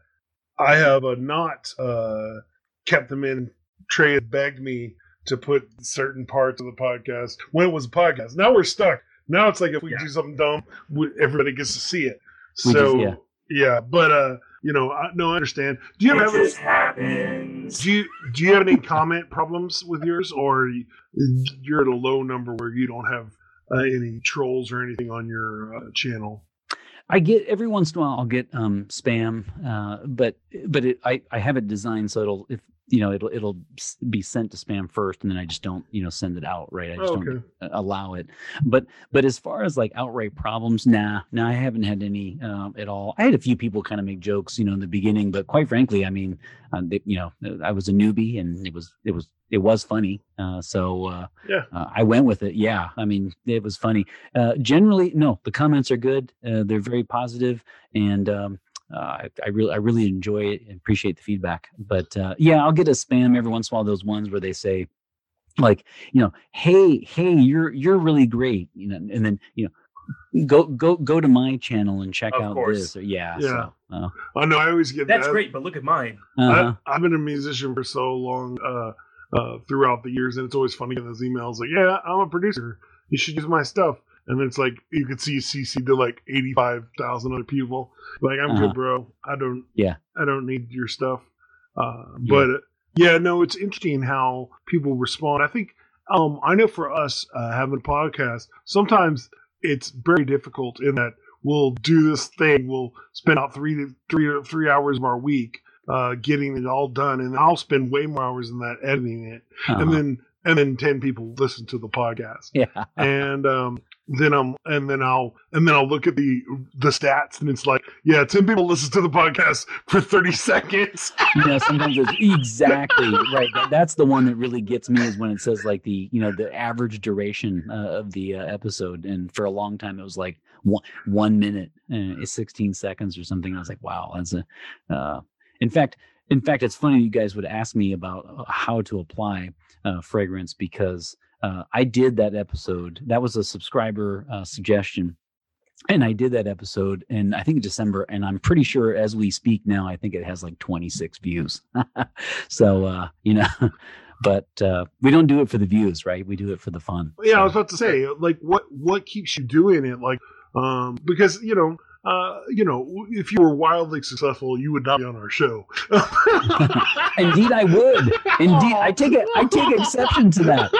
I have uh, not uh, kept them in. Trey has begged me to put certain parts of the podcast when it was a podcast. Now we're stuck. Now it's like if we Yeah. do something dumb, we, everybody gets to see it. We just- So yeah. yeah. but uh, you know, I, no, I understand. Do you It have just happens. do you do you have any comment problems with yours, or you're at a low number where you don't have uh, any trolls or anything on your uh, channel? I get every once in a while I'll get um spam, uh, but but it, I I have it designed so it'll if you know it'll it'll be sent to spam first and then I just don't you know send it out right. I just Oh, don't allow it. But but as far as like outright problems, nah, nah, I haven't had any um, at all. I had a few people kind of make jokes, you know, in the beginning, but quite frankly, I mean, uh, they, you know, I was a newbie and it was it was it was funny. Uh, so uh, Yeah. uh, I went with it. Yeah, I mean, it was funny. Uh, generally, no, the comments are good. Uh, they're very positive, and um, uh, I, I really, I really enjoy it and appreciate the feedback. But uh, yeah, I'll get a spam every once in a while. Those ones where they say, like, you know, hey, hey, you're you're really great, you know, and then you know, go go go to my channel and check Of out course. this. Or, yeah, Yeah. So, uh, I know I always get That's that. great, but look at mine. uh-huh. I, I've been a musician for so long uh, uh, throughout the years, and it's always funny getting those emails like, "Yeah, I'm a producer. You should use my stuff." And then it's like you could see CC to like eighty five thousand other people. Like, I'm Uh-huh. good, bro. I don't. Yeah. I don't need your stuff. Uh, but yeah, no, it's interesting how people respond. I think um, I know for us uh, having a podcast, sometimes it's very difficult in that we'll do this thing. We'll spend out three to three three hours of our week uh, getting it all done, and I'll spend way more hours than that editing it, and uh-huh. then and then ten people listen to the podcast, yeah, and um, then I'm and then I'll and then I'll look at the the stats, and it's like, yeah, ten people listen to the podcast for thirty seconds. you know sometimes it's exactly right. That, that's the one that really gets me is when it says like the you know the average duration uh, of the uh, episode. And for a long time it was like one, one minute uh, 16 seconds or something. I was like wow that's a uh, in fact in fact it's funny you guys would ask me about uh, how to apply uh, fragrance because uh, i did that episode that was a subscriber uh, suggestion and I did that episode in I think December, and I'm pretty sure as we speak now, I think it has like 26 views. so uh, you know, but uh, we don't do it for the views, right? We do it for the fun. Yeah, I was about to say, like, what what keeps you doing it? Like, um, because you know, uh, you know, if you were wildly successful, you would not be on our show. Indeed, I would. Indeed, I take it. I take exception to that.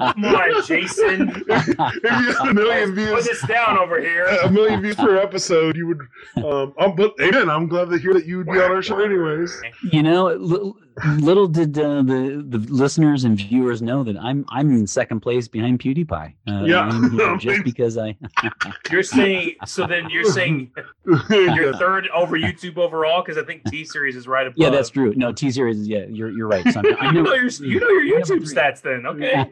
Come on, Jason. if you had a million Put views, this down over here. a million views per episode, you would. Um, um, but again, I'm glad to hear that you would be on our show, anyways. you know, little, little did uh, the the listeners and viewers know that I'm I'm in second place behind PewDiePie. Uh, Yeah. I'm here just because I. You're saying so then you're saying you're third over YouTube overall because I think T Series is right above. Yeah, that's true. No, T series. Yeah, you're you're right. So I'm, You know your you know your YouTube stats then. Okay.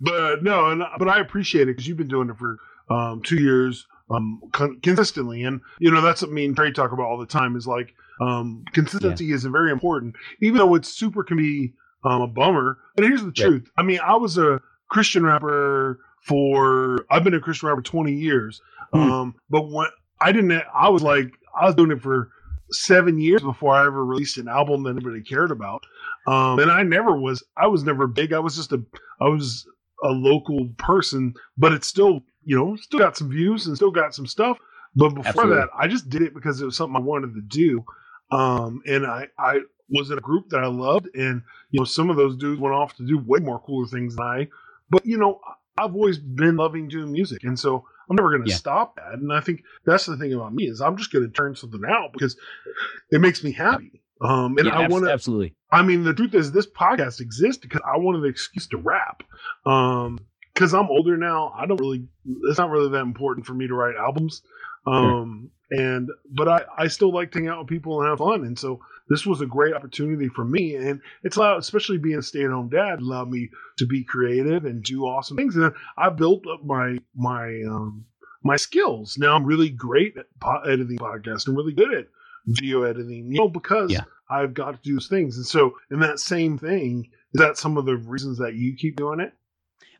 but no, and but I appreciate it because you've been doing it for um, two years um, con- consistently, and you know that's what me and Trey talk about all the time. Is like um, consistency is very important, even though it's super can be um, a bummer. And here's the Yeah. truth: I mean, I was a Christian rapper for I've been a Christian rapper 20 years, Hmm. um, but when I didn't, I was like I was doing it for seven years before I ever released an album that anybody cared about. Um, and I never was, I was never big. I was just a, I was a local person, but it's still, you know, still got some views and still got some stuff. But before Absolutely. that, I just did it because it was something I wanted to do. Um, and I, I, was in a group that I loved, and you know, some of those dudes went off to do way more cooler things than I. But you know, I've always been loving doing music, and so I'm never going to Yeah. stop that. And I think that's the thing about me is I'm just going to turn something out because it makes me happy. Um, and Yeah, I want to. absolutely. I mean, the truth is, this podcast exists because I wanted an excuse to rap. Um, because I'm older now, I don't really. It's not really that important for me to write albums. Um, and but I I still like to hang out with people and have fun, and so this was a great opportunity for me, and it's allowed, especially being a stay-at-home dad, allowed me to be creative and do awesome things. And I built up my my um my skills. Now I'm really great at po- editing podcasts and really good at video editing, you know, because Yeah. I've got to do those things. And so, in that same thing, is that some of the reasons that you keep doing it?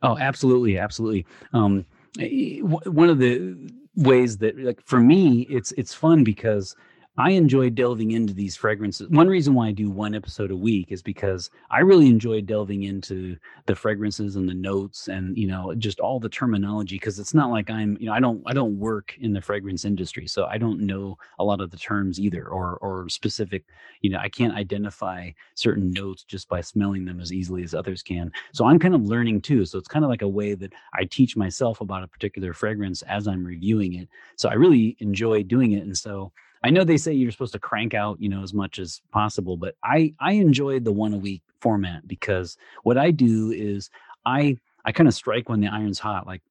Oh, absolutely, absolutely. Um, eh, one of the ways that, like, for me, it's it's fun because I enjoy delving into these fragrances. One reason why I do one episode a week is because I really enjoy delving into the fragrances and the notes and you know just all the terminology because it's not like I'm you know I don't I don't work in the fragrance industry so I don't know a lot of the terms either or or specific you know I can't identify certain notes just by smelling them as easily as others can. So I'm kind of learning too. So it's kind of like a way that I teach myself about a particular fragrance as I'm reviewing it. So I really enjoy doing it. And so I know they say you're supposed to crank out, you know, as much as possible, but I I enjoy the one a week format because what I do is I I kind of strike when the iron's hot. Like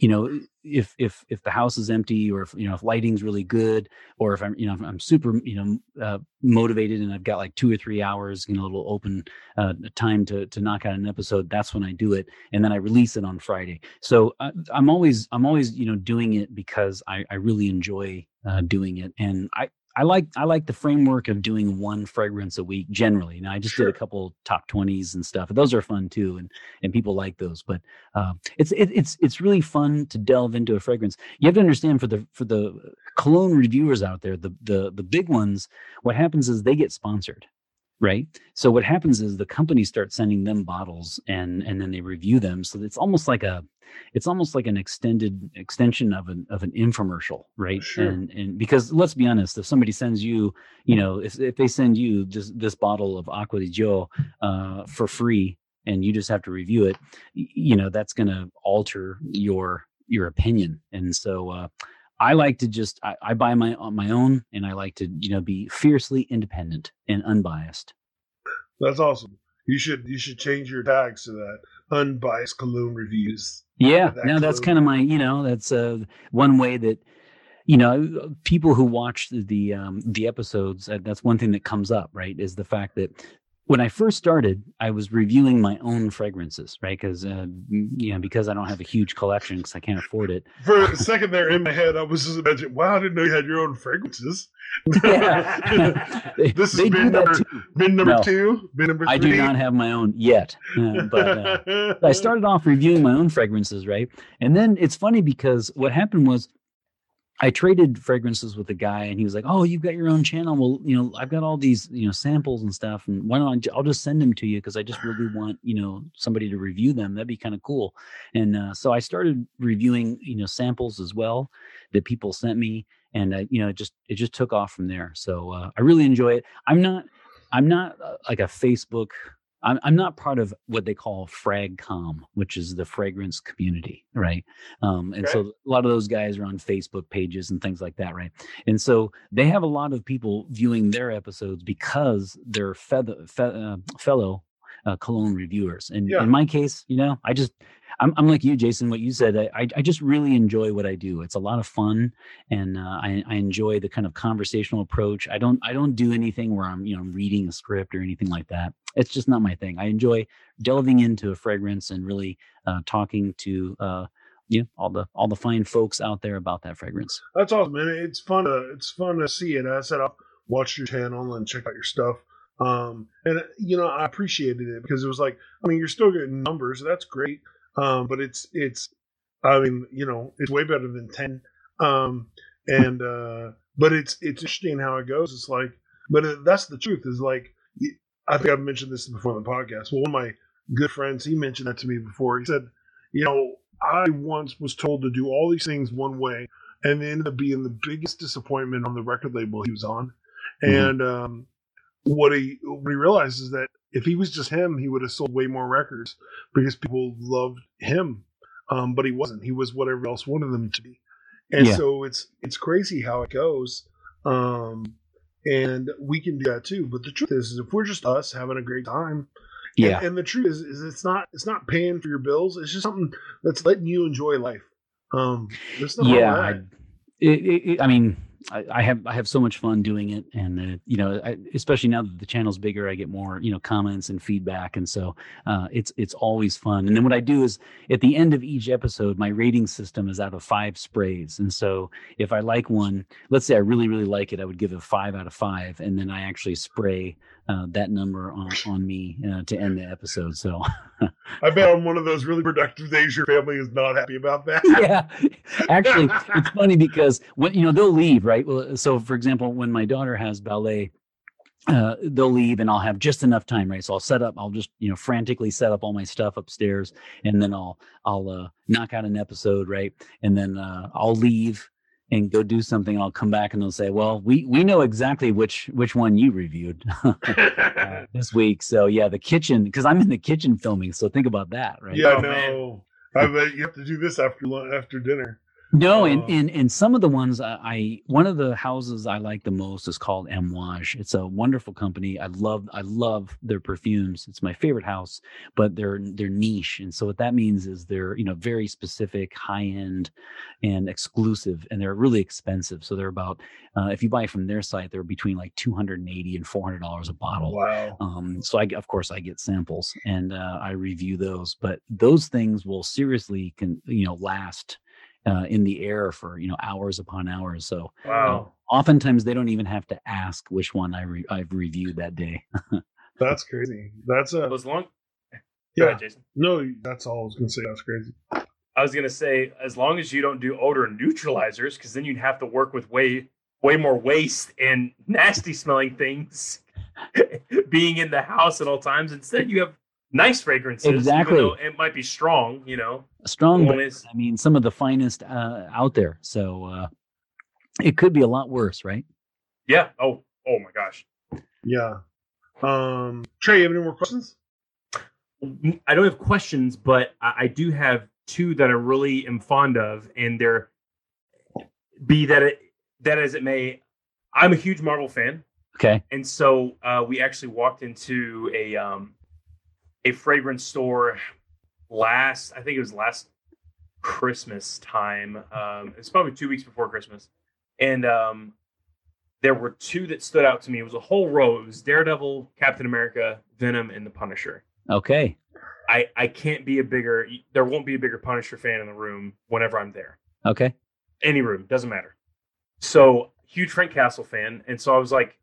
you know if if if the house is empty or if you know if lighting's really good or if i'm you know if i'm super you know uh, motivated and i've got like two or three hours you know a little open uh, time to to knock out an episode that's when i do it. And then i release it on friday. So I, i'm always i'm always you know doing it because i i really enjoy uh, doing it. And i I like I like the framework of doing one fragrance a week generally. Now I just did a couple top twenties and stuff. Those are fun too, and and people like those. But uh, it's it, it's it's really fun to delve into a fragrance. You have to understand for the for the cologne reviewers out there, the the the big ones. What happens is they get sponsored, right? So what happens is the companies start sending them bottles, and and then they review them. So it's almost like a it's almost like an extended extension of an of an infomercial, right? Sure. And and because let's be honest, if somebody sends you, you know, if if they send you this this bottle of Acqua di Gio uh, for free, and you just have to review it, you know, that's going to alter your your opinion. And so uh, I like to just I, I buy my on my own, and I like to you know be fiercely independent and unbiased. That's awesome. You should you should change your tags to that unbiased cologne reviews. Yeah, that no, that's kind of my, you know, that's uh, one way that, you know, people who watch the the, um, the episodes, uh, that's one thing that comes up, right? Is the fact that when I first started, I was reviewing my own fragrances, right? Because, uh, you know, because I don't have a huge collection because I can't afford it. For a second there in my head, I was just imagining, wow, I didn't know you had your own fragrances. Yeah. they, this has they do been number, been number No. two, been number three. I do not have my own yet, uh, but. Uh, I started off reviewing my own fragrances, right? And then it's funny because what happened was I traded fragrances with a guy and he was like, "Oh, you've got your own channel. Well, you know, I've got all these, you know, samples and stuff and why don't I? will just send them to you because I just really want, you know, somebody to review them. That'd be kind of cool." And uh, so I started reviewing, you know, samples as well that people sent me and uh, you know, it just it just took off from there. So uh, I really enjoy it. I'm not I'm not uh, like a Facebook I'm, I'm not part of what they call fragcom which is the fragrance community right? Um, and so a lot of those guys are on facebook pages and things like that right? And so they have a lot of people viewing their episodes because they're feather, fe- uh, fellow uh, cologne reviewers. And Yeah. in my case you know i just I'm, I'm like you jason what you said I, I, just really enjoy what i do it's a lot of fun and uh, I, I enjoy the kind of conversational approach i don't i don't do anything where i'm you know reading a script or anything like that it's just not my thing i enjoy delving into a fragrance and really uh, talking to uh, you know all the all the fine folks out there about that fragrance That's awesome, man. It's fun to it's fun to see it. I said I'll watch your channel and check out your stuff. Um, and you know, I appreciated it because it was like, I mean, you're still getting numbers. That's great. Um, but it's it's, I mean, you know, it's way better than ten. Um, and uh, but it's it's interesting how it goes. It's like, but it, that's the truth. Is like, I think I've mentioned this before on the podcast. Well, one of my good friends, he mentioned that to me before. He said, you know, I once was told to do all these things one way and it ended up being the biggest disappointment on the record label he was on. Mhm. And um, what he what he realized is that if he was just him, he would have sold way more records because people loved him. Um, but he wasn't. He was whatever else wanted him to be. And Yeah. so it's it's crazy how it goes. Um, and we can do that too. But the truth is, is if we're just us having a great time, Yeah. and, and the truth is, is it's not it's not paying for your bills. It's just something that's letting you enjoy life. Um, there's yeah I, it, it- I mean I, have i have so much fun doing it and uh, you know I, especially now that the channel's bigger i get more you know comments and feedback and so uh, it's it's always fun. And then what i do is at the end of each episode my rating system is out of five sprays and so if i like one let's say i really really like it i would give it a five out of five and then i actually spray uh, that number on, on me uh, to end the episode so I bet on one of those really productive days, your family is not happy about that. yeah actually it's funny because when you know they'll leave right well so for example when my daughter has ballet uh, they'll leave and I'll have just enough time, right? So I'll set up, I'll just, you know, frantically set up all my stuff upstairs and then I'll, I'll, uh, knock out an episode, right? And then, uh, I'll leave and go do something. And I'll come back and they'll say, well, we, we know exactly which, which one you reviewed uh, this week. So yeah, the kitchen, cause I'm in the kitchen filming. So think about that, right? Yeah, Oh, no. I bet you have to do this after after dinner. No, and, and and some of the ones I, I one of the houses I like the most is called Amouage. It's a wonderful company. I love I love their perfumes. It's my favorite house, but they're they're niche, and so what that means is they're you know very specific, high end, and exclusive, and they're really expensive. So they're about uh, if you buy from their site, they're between like two hundred and eighty and four hundred dollars a bottle. Wow. Um, so I, of course, I get samples and uh, I review those. But those things will seriously can you know last uh, in the air for you know hours upon hours. So Wow. oftentimes they don't even have to ask which one I re- I've reviewed that day. That's crazy. That's a Well, as long. Yeah. ahead, Jason. No, that's all I was gonna say. That's crazy. I was gonna say, as long as you don't do odor neutralizers, because then you'd have to work with way way more waste and nasty smelling things being in the house at all times. Instead, you have nice fragrances. even Exactly. though it might be strong, you know. Strong, One but is I mean some of the finest uh, out there. So uh, it could be a lot worse, right? yeah. Oh, oh my gosh. Yeah. Um, Trey, you have any more questions? I don't have questions, but I, I do have two that I really am fond of, and they're be that it that as it may. I'm a huge Marvel fan. Okay. and so uh, we actually walked into a um, a fragrance store last I think it was last Christmas time. Um, it's probably two weeks before Christmas, and um, there were two that stood out to me. It was a whole row. It was Daredevil, Captain America, Venom, and the Punisher. Okay. I I can't be a bigger. There won't be a bigger Punisher fan in the room whenever I'm there Okay. any room doesn't matter so huge frank castle fan and so i was like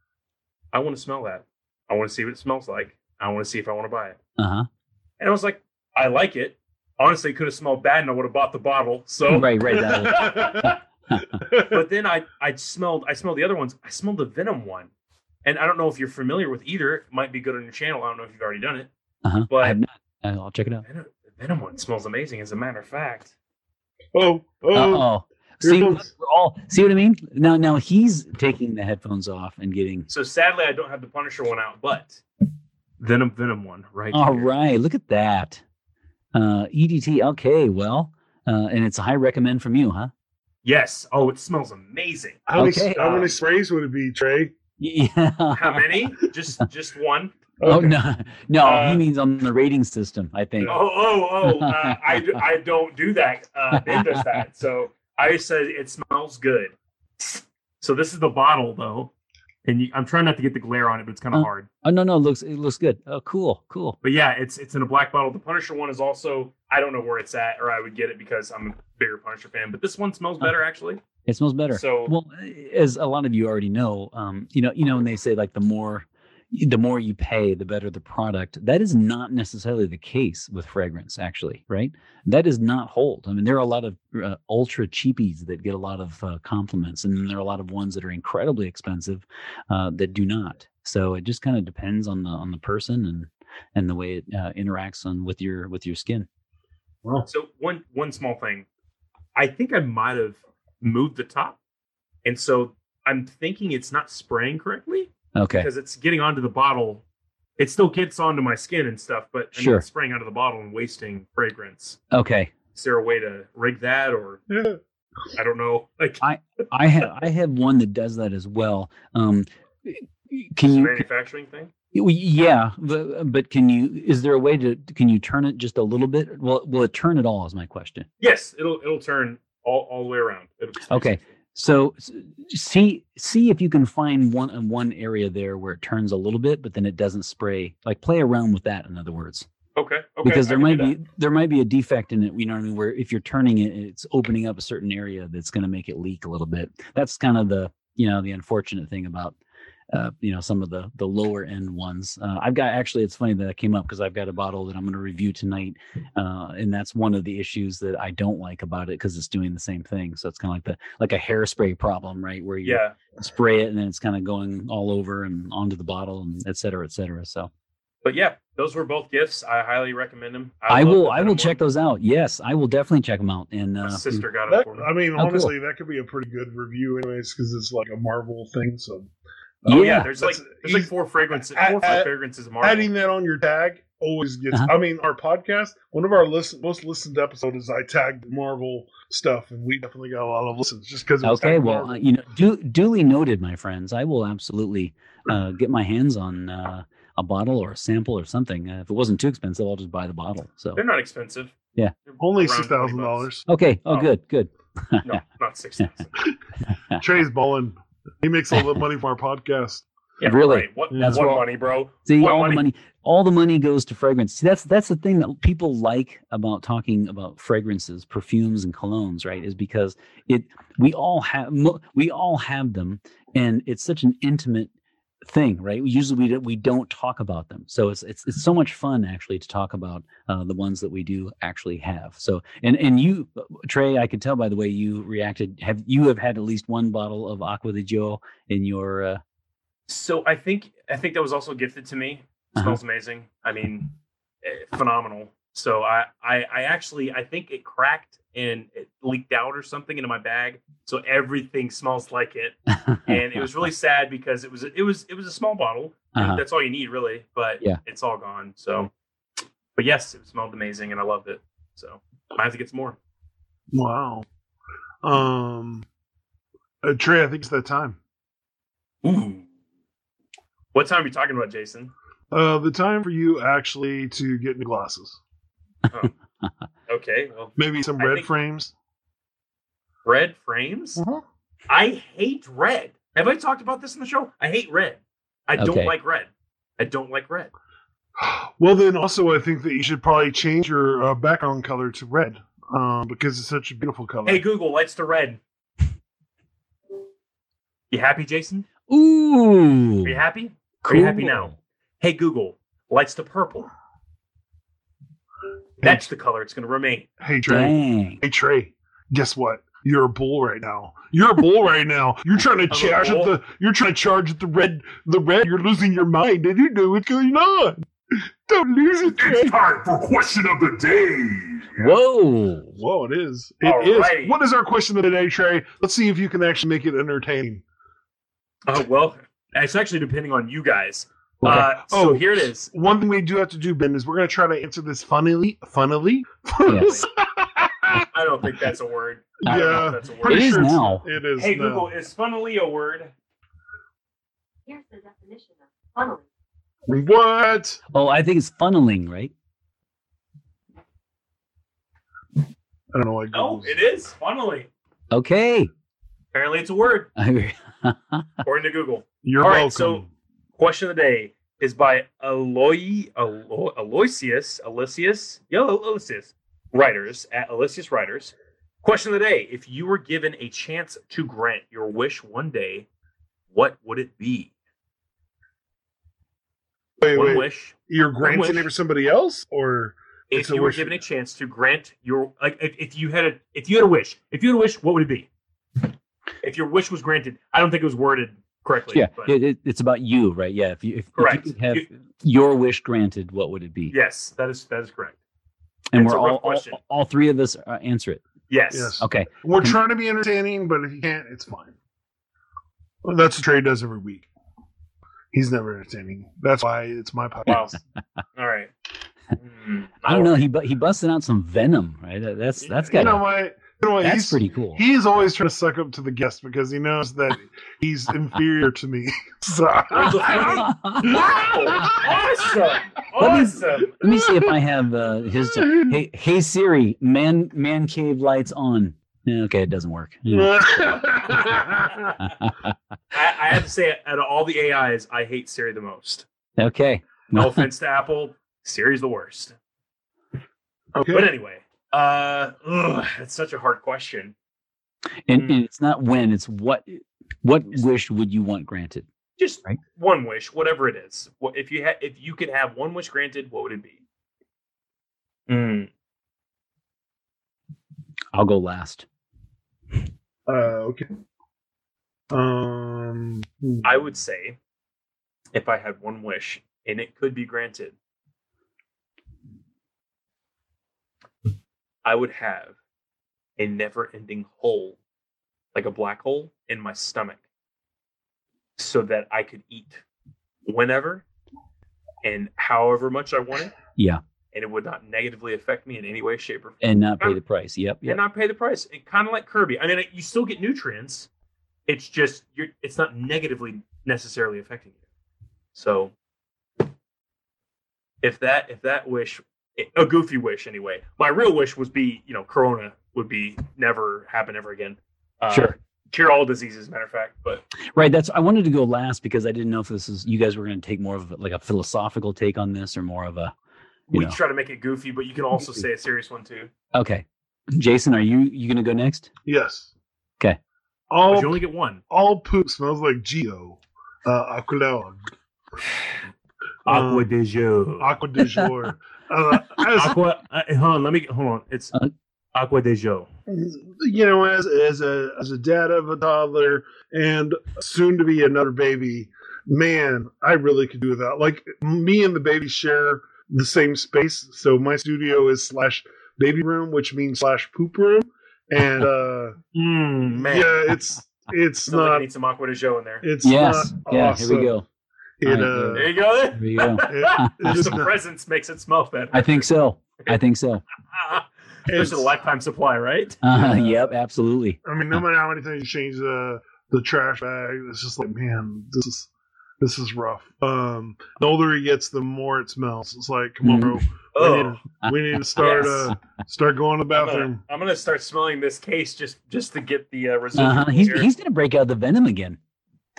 i want to smell that i want to see what it smells like i want to see if i want to buy it Uh huh. and i was like i like it honestly it could have smelled bad and i would have bought the bottle so Right. Right. That but then i i smelled i smelled the other ones i smelled the venom one and i don't know if you're familiar with either it might be good on your channel i don't know if you've already done it uh huh. But- I have not. Uh, I'll check it out. venom, the venom one smells amazing as a matter of fact oh, oh, oh. See, we're all see what I mean? Now, now he's taking the headphones off and getting. so sadly i don't have the punisher one out but venom venom one right All here. right, look at that. Uh, EDT. Okay, well, uh, and it's a high recommend from you, huh? yes oh it smells amazing how, many, okay. how many Uh, sprays would it be, Trey? Yeah. How many? just just one. Oh Okay. no, no, Uh, he means on the rating system. I think. Oh oh oh! Uh, I d- I don't do that. Uh, ben does that. So I said it smells good. So this is the bottle though, and you, I'm trying not to get the glare on it, but it's kind of Uh. hard. Oh no, no, it looks it looks good. Oh, cool, cool. But yeah, it's it's in a black bottle. The Punisher one is also I don't know where it's at, or I would get it because I'm a bigger Punisher fan. But this one smells better actually. It smells better. So Well, as a lot of you already know, um, you know, you know, when they say like the more, the more you pay, the better the product. That is not necessarily the case with fragrance, actually, right? That does not hold. I mean, there are a lot of uh, ultra cheapies that get a lot of uh, compliments, and then there are a lot of ones that are incredibly expensive uh, that do not. So it just kind of depends on the on the person and and the way it uh, interacts on with your with your skin. Wow. So one one small thing, I think I might have moved the top, and so I'm thinking it's not spraying correctly. Okay. because it's getting onto the bottle. It still gets onto my skin and stuff, but I mean, Sure. it's spraying out of the bottle and wasting fragrance. Okay. Is there a way to rig that, or I don't know? Like, I I have I have one that does that as well. Um, can you? manufacturing thing? Yeah, but, but can you? Is there a way to? Can you turn it just a little bit? Will Will it turn at all? Is my question. Yes, it'll it'll turn all, all the way around. It'll just Okay. So see see if you can find one uh, one area there where it turns a little bit, but then it doesn't spray. Like play around with that. In other words, Okay. Okay. because there might be there might be a defect in it. You know what I mean? Where if you're turning it, it's opening up a certain area that's going to make it leak a little bit. That's kind of the you know the unfortunate thing about uh, you know some of the the lower end ones. Uh, I've got actually it's funny that I came up because I've got a bottle that I'm going to review tonight, uh, and that's one of the issues that I don't like about it because it's doing the same thing. So it's kind of like the like a hairspray problem, right? Where you Yeah. spray it and then it's kind of going all over and onto the bottle and et cetera, et cetera. So But yeah, those were both gifts. I highly recommend them. I, love will the I will check one. those out. Yes, I will definitely check them out. And My uh, sister got it That, for me. I mean, Oh, cool. honestly, that could be a pretty good review, anyways, because it's like a Marvel thing. So, Oh Yeah, yeah, there's like there's like four fragrances, Add- four or add- fragrances of Marvel. adding that on your tag always gets. Uh-huh. I mean, our podcast, one of our listen, most listened episodes, is I tagged Marvel stuff, and we definitely got a lot of listens just because. okay, well, uh, you know, du- duly noted, my friends. I will absolutely uh, get my hands on uh, a bottle or a sample or something. Uh, if it wasn't too expensive, I'll just buy the bottle. So They're not expensive. Yeah. They're only around six 20 thousand bucks. dollars. okay. Oh, Oh. good, good. No, not six thousand. Trey's balling. He makes all the money from our podcast. Yeah, Really? Right. What, That's what what- money, bro? See, What all money? the money, all the money goes to fragrance. See, that's that's the thing that people like about talking about fragrances, perfumes, and colognes, right? Is because it we all have we all have them, and it's such an intimate thing, right? Usually we don't, we don't talk about them, so it's it's it's so much fun actually to talk about uh, the ones that we do actually have. So, and and you, Trey, I could tell by the way you reacted. Have you have had at least one bottle of Acqua di Gio in your? Uh, So I think I think that was also gifted to me. It Uh-huh. Smells amazing. I mean, eh, phenomenal. So I, I I actually I think it cracked and it leaked out or something into my bag. So everything smells like it, and it was really sad because it was it was it was a small bottle. Uh-huh. That's all you need really, but Yeah. it's all gone. So, but yes, it smelled amazing and I loved it. So I have to get some more. Wow. Um, uh, Trey, I think it's that time. Ooh. What time are you talking about, Jason? Uh, the time for you actually to get new glasses. Okay, well, Maybe some red think- frames. red frames. Uh-huh. I hate red. Have I talked about this in the show? I hate red. I Okay. don't like red. I don't like red. Well, then also I think that you should probably change your uh, background color to red, um, because it's such a beautiful color. Hey Google, lights to red. You happy, Jason? Ooh. Are you happy? Are you happy now? Hey Google, lights to purple. That's the color it's going to remain. Hey Trey. Dang. Hey Trey. Guess what? You're a bull right now. You're a bull right now. You're trying to I'm charge at the. You're trying to charge at the red. The red. You're losing your mind, and you know what's going on. Don't lose it, Trey. time for question of the day. Whoa. Whoa, it is. It is. Alrighty. What is our question of the day, Trey? Let's see if you can actually make it entertaining. Oh well, it's actually depending on you guys. Okay. Uh, so Oh. here it is. One thing we do have to do, Ben, is we're going to try to answer this funnily. Funnily? Yes. I don't think that's a word. I don't know Yeah. if that's a word. Pretty It is sure it's- now. It is. Hey now. Google, is funnily a word? Here's the definition of funneling. What? Oh, I think it's funneling, right? I don't know why. No, it is funneling. Okay. Apparently, it's a word according to Google. You're All right, welcome. so- Question of the day is by Aloy Alo, Aloysius Aloysius Yellow Aloysius writers at Aloysius writers. Question of the day: If you were given a chance to grant your wish one day, what would it be? wait, One wait. wish. You're granting it for somebody else, or If you were given a chance to grant your like, if, if you had a if you had a wish, if you had a wish, what would it be? If your wish was granted, I don't think it was worded correctly. yeah, but it, it- it's about you, right? Yeah. If you, if, if Correct. you could have You- your wish granted, what would it be? yes, that is that is correct. and it's we're all, all question. all three of us uh, answer it. Yes. yes, Okay. we're Can- trying to be entertaining, but if you can't, it's fine. Well, that's what Trey does every week. He's never entertaining. That's why it's my Wow. podcast. All right. Mm, I don't know. He bu- he busted out some venom, right? That's that's you got? You know what? That's he's, pretty cool. He's always trying to suck up to the guest because he knows that he's inferior to me. So Wow! Awesome! Let me- Awesome! Let me see if I have uh, his. Hey, hey Siri, man, man cave lights on. Okay, it doesn't work. Yeah. I, I have to say, out of all the AIs, I hate Siri the most. okay. No offense to Apple, Siri's the worst. okay. But anyway, uh, ugh, it's such a hard question. And, Mm. and it's not when, it's what. What wish would you want granted? Just Right. one wish, whatever it is. What if you had? If you could have one wish granted, what would it be? Mm, I'll go last. Uh, okay. Um, I would say, if I had one wish and it could be granted, I would have a never-ending hole, like a black hole, in my stomach, so that I could eat whenever and however much I wanted. Yeah. and it would not negatively affect me in any way, shape, or form. And not pay the price. Yep. and not pay the price. It kind of like Kirby. I mean, you still get nutrients. It's just you're. It's not negatively necessarily affecting you. So, if that if that wish, a goofy wish anyway. My real wish was be you know Corona would be never happen ever again. Uh, Sure. Cure all diseases, matter of fact. But Right. That's. I wanted to go last because I didn't know if this is. You guys were going to take more of a, like a philosophical take on this, or more of a. You we know. try to make it goofy, but you can also say a serious one too. Okay. Jason, are you you going to go next? Yes. Okay. All you only get one. all poop smells like Geo. Uh, Aquilon. Aqua Um, de jour. Aqua de jour. Uh, as, Aqua. Uh, hold on. Let me hold on. It's Uh, Aqua de jour. you know, as as a as a dad of a toddler and soon to be another baby, man, I really could do without. Like me and the baby share the same space, so my studio is slash baby room, which means slash poop room, and uh, Mm, man. yeah, it's it's Sounds like I not need some Aqua de jour in there. it's Yes. not Yeah. awesome. Here we go. It, uh, There you go. Here we go. it- Just the presence makes it smell better. I think so. I think so. it's a lifetime supply, right? Uh, Yeah. Yep. Absolutely. I mean, no matter how many times you change the the trash bag, it's just like, man, this is this is rough. Um, the older he gets, the more it smells. It's like, come on, bro, we need, Oh, to, we need to start Yes. uh start going to the I'm bathroom. gonna, I'm gonna start smelling this case just just to get the uh, residual. Uh-huh. He's here. he's going to break out the venom again.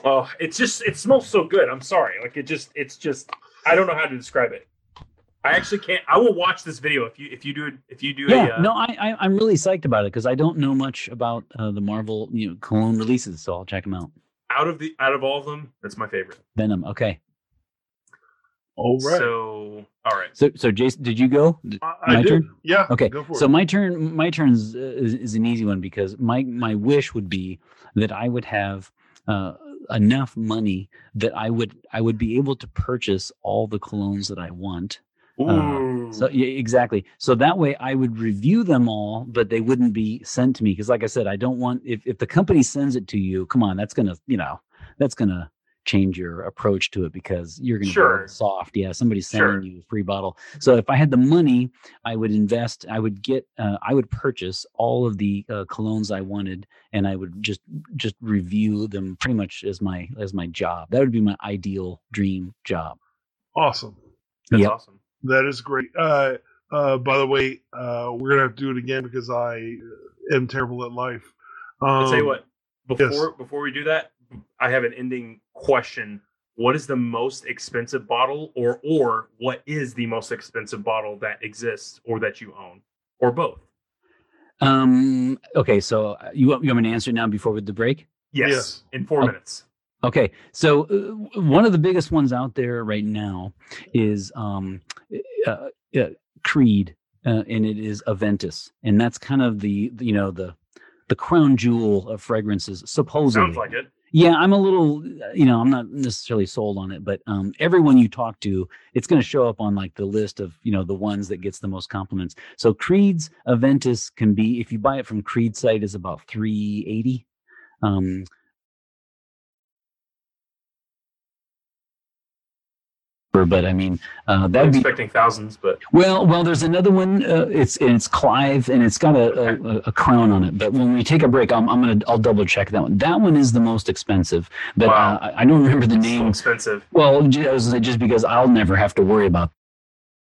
Oh, it's just it smells so good. I'm sorry. Like it just it's just I don't know how to describe it. I actually can't. I will watch this video if you if you do if you do Yeah. a uh, No, I, I I'm really psyched about it because I don't know much about uh, the Marvel you know cologne releases, so I'll check them out. out of the out of all of them. That's my favorite. Venom. Okay. All right, So all right. So so Jason, did you go? I, I my did. turn? Yeah. Okay, Go for so it. my turn. My turn is, is, is an easy one because my my wish would be that I would have uh, enough money that I would I would be able to purchase all the colognes that I want. Um, Ooh. So yeah, exactly. So that way I would review them all, but they wouldn't be sent to me because, like I said, I don't want if if the company sends it to you. Come on, that's gonna you know that's gonna change your approach to it because you're gonna Sure. go soft. Yeah, somebody's Sure. sending you a free bottle. So if I had the money, I would invest. I would get. Uh, I would purchase all of the uh, colognes I wanted, and I would just just review them pretty much as my as my job. That would be my ideal dream job. awesome. That's Yep. awesome. That is great. Uh, uh, by the way, uh, we're gonna have to do it again because I am terrible at life. Um, I'll tell you what. Before yes. before we do that, I have an ending question. What is the most expensive bottle, or or what is the most expensive bottle that exists or that you own, or both? Um. Okay. So uh, you want you want me to answer now before with the break? Yes, Yes. in four Oh. minutes. Okay. So uh, one of the biggest ones out there right now is um, uh, uh, Creed, uh, and it is Aventus, and that's kind of the the, you know the the crown jewel of fragrances, supposedly. Sounds like it. Yeah, I'm a little, you know, I'm not necessarily sold on it, but um, everyone you talk to, it's going to show up on like the list of, you know, the ones that gets the most compliments. So Creed's Aventus can be, if you buy it from Creed site, is about 380. Um, but I mean, uh, I'm that'd be expecting thousands, but well. Well, there's another one. Uh, it's it's Clive, and it's got a, a, a crown on it. But when we take a break, I'm, I'm gonna I'll double check that one. That one is the most expensive, but Wow. uh, I, I don't remember the so name. expensive. Well, ju- I was gonna say, just because I'll never have to worry about.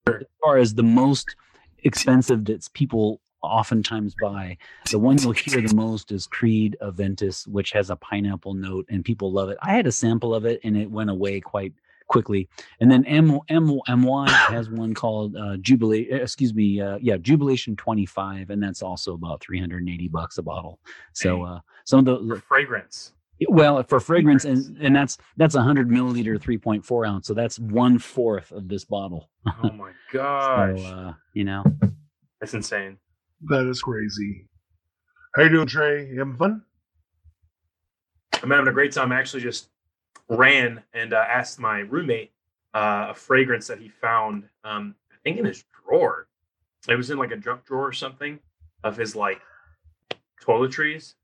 As far as the most expensive that people oftentimes buy, the one you'll hear the most is Creed Aventus, which has a pineapple note, and people love it. I had a sample of it, and it went away quite quickly. And then M M MY has one called uh, Jubilee. Excuse me, uh, yeah, Jubilation twenty five, and that's also about three hundred and eighty bucks a bottle. So uh, some of the For fragrance. well, for fragrance, Fragrance. and and that's that's a hundred milliliter, three point four ounce. So that's one fourth of this bottle. Oh my gosh. So uh, you know, That's insane. That is crazy. How you doing, Trey? You having fun? I'm having a great time. I actually just ran and uh, asked my roommate uh, a fragrance that he found, um, I think in his drawer. It was in like a junk drawer or something of his like toiletries.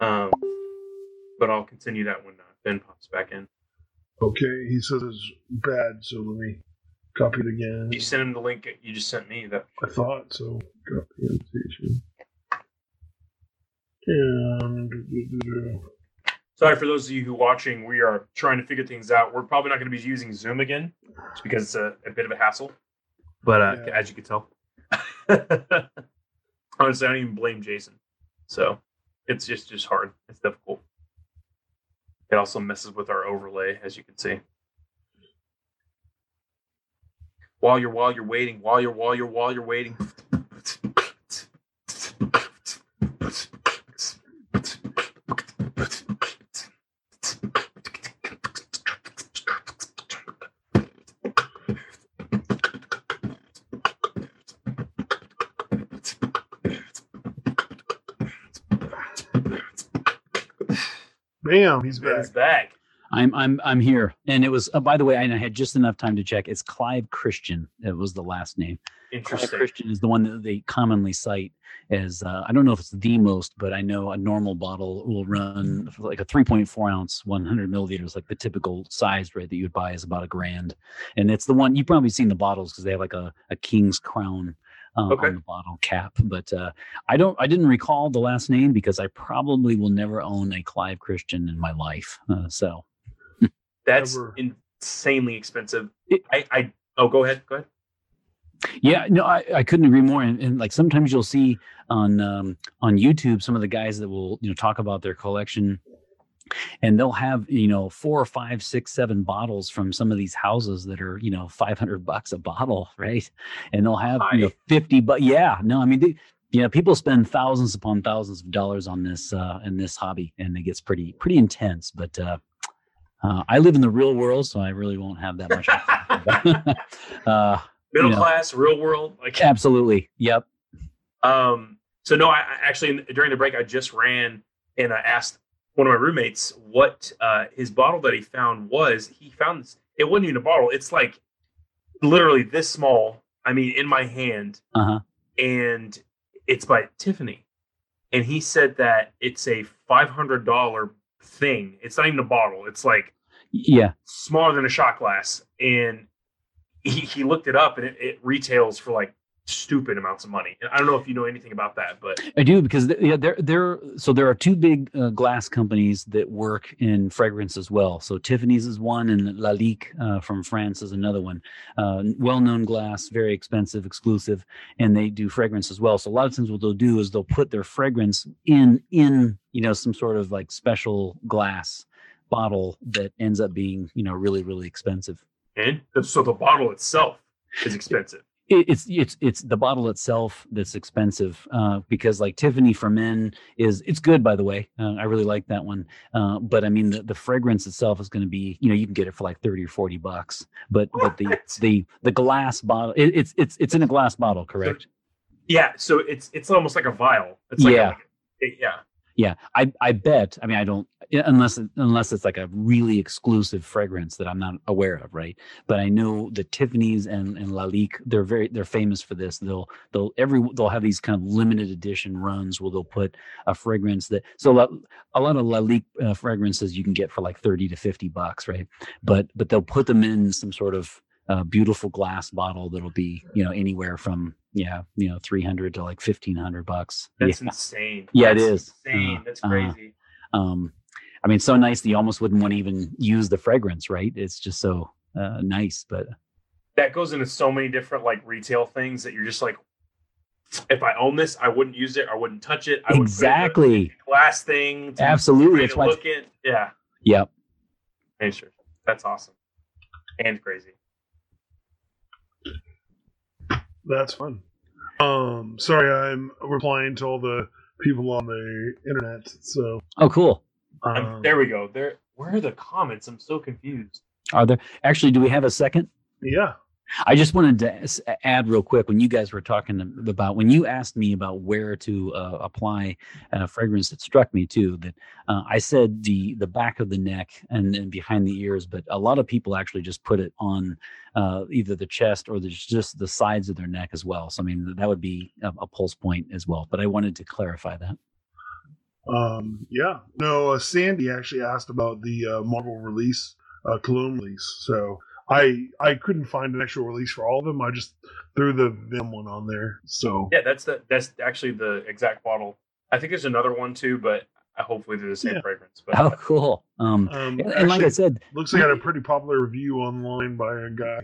Um, but I'll continue that when uh, Ben pops back in. Okay, he says it's bad, so let me copy it again. You sent him the link you just sent me. That I thought so. Copy invitation. And sorry for those of you who are watching. We are trying to figure things out. We're probably not going to be using Zoom again, just because it's a, a bit of a hassle. But uh, Yeah. as you can tell, honestly, I don't even blame Jason. So it's just just hard. It's difficult. It also messes with our overlay, as you can see. While you're while you're waiting, while you're while you're while you're waiting. Bam, he's back. Ben's back. I'm I'm I'm here, and it was. Uh, by the way, I had just enough time to check. It's Clive Christian. It was the last name. Clive Christian is the one that they commonly cite as. Uh, I don't know if it's the most, but I know a normal bottle will run for like a 3.4 ounce, 100 milliliters, like the typical size right that you'd buy is about a grand, and it's the one you've probably seen the bottles because they have like a, a king's crown. Uh, Okay. on the bottle cap, but uh, I don't. I didn't recall the last name because I probably will never own a Clive Christian in my life. Uh, so That's Ever. insanely expensive. It- I, I oh go ahead. Go ahead. Yeah, no, I, I couldn't agree more. And, and like sometimes you'll see on um, on YouTube some of the guys that will you know talk about their collection, and they'll have you know four or five, six, seven bottles from some of these houses that are you know five hundred bucks a bottle, right? And they'll have you know fifty. But yeah, no, I mean, they, you know, people spend thousands upon thousands of dollars on this uh, in this hobby, and it gets pretty pretty intense. But uh, uh, I live in the real world, so I really won't have that much. uh, Middle You know. class, real world. Like absolutely, yep. Um, so no, I, I actually during the break I just ran and I asked one of my roommates what uh, his bottle that he found was. He found this. It wasn't even a bottle. It's like literally this small. I mean, in my hand, Uh huh. and it's by Tiffany. And he said that it's a five hundred dollar thing. It's not even a bottle. It's like Yeah. smaller than a shot glass, and he, he looked it up, and it, it retails for like stupid amounts of money. And I don't know if you know anything about that, but I do because th- yeah, there there so there are two big uh, glass companies that work in fragrance as well. So Tiffany's is one, and Lalique uh, from France is another one. Uh, well-known glass, very expensive, exclusive, and they do fragrance as well. So a lot of times what they'll do is they'll put their fragrance in in you know some sort of like special glass bottle that ends up being you know really really expensive. and so the bottle itself is expensive. It, it's it's it's the bottle itself that's expensive uh, because like Tiffany for men is it's good by the way uh, I really like that one uh, but I mean the, the fragrance itself is going to be you know you can get it for like thirty or forty bucks but but the the the glass bottle it, it's it's it's in a glass bottle correct Yeah, so it's it's almost like a vial. It's like Yeah. a- it- yeah. Yeah, I I bet. I mean, I don't unless unless it's like a really exclusive fragrance that I'm not aware of, right? But I know the Tiffany's and and Lalique, they're very they're famous for this. They'll they'll every they'll have these kind of limited edition runs where they'll put a fragrance that so a lot, of Lalique uh, fragrances you can get for like thirty to fifty bucks, right? But but they'll put them in some sort of uh, beautiful glass bottle that'll be you know anywhere from yeah you know three hundred to like fifteen hundred bucks. That's yeah. insane. Yeah, it That's is. insane. Uh, That's uh, crazy. um i mean so nice that you almost wouldn't want to even use the fragrance right it's just so uh, nice but that goes into so many different like retail things that you're just like, if I own this, I wouldn't use it. I wouldn't touch it. I would put it in a exactly glass thing. To absolutely that's to why look it. Yeah. yep sure. That's awesome and crazy. That's fun. Um, sorry, I'm replying to all the people on the internet. So oh cool um, there we go. There. Where are the comments? I'm so confused. are there actually do we have a second yeah, i just wanted to add real quick when you guys were talking about when you asked me about where to uh, apply uh, fragrance it struck me too that uh, i said the the back of the neck and, and behind the ears but a lot of people actually just put it on uh, either the chest or the, just the sides of their neck as well so i mean that would be a, a pulse point as well but i wanted to clarify that um, yeah. No, uh, Sandy actually asked about the Marvel release, Cologne release. So I I couldn't find an actual release for all of them. I just threw the Vim one on there. So Yeah, that's the that's actually the exact bottle. I think there's another one too, but hopefully they're the same Yeah. fragrance. But oh cool um um, and, and like i said looks like I had a pretty popular review online by a guy.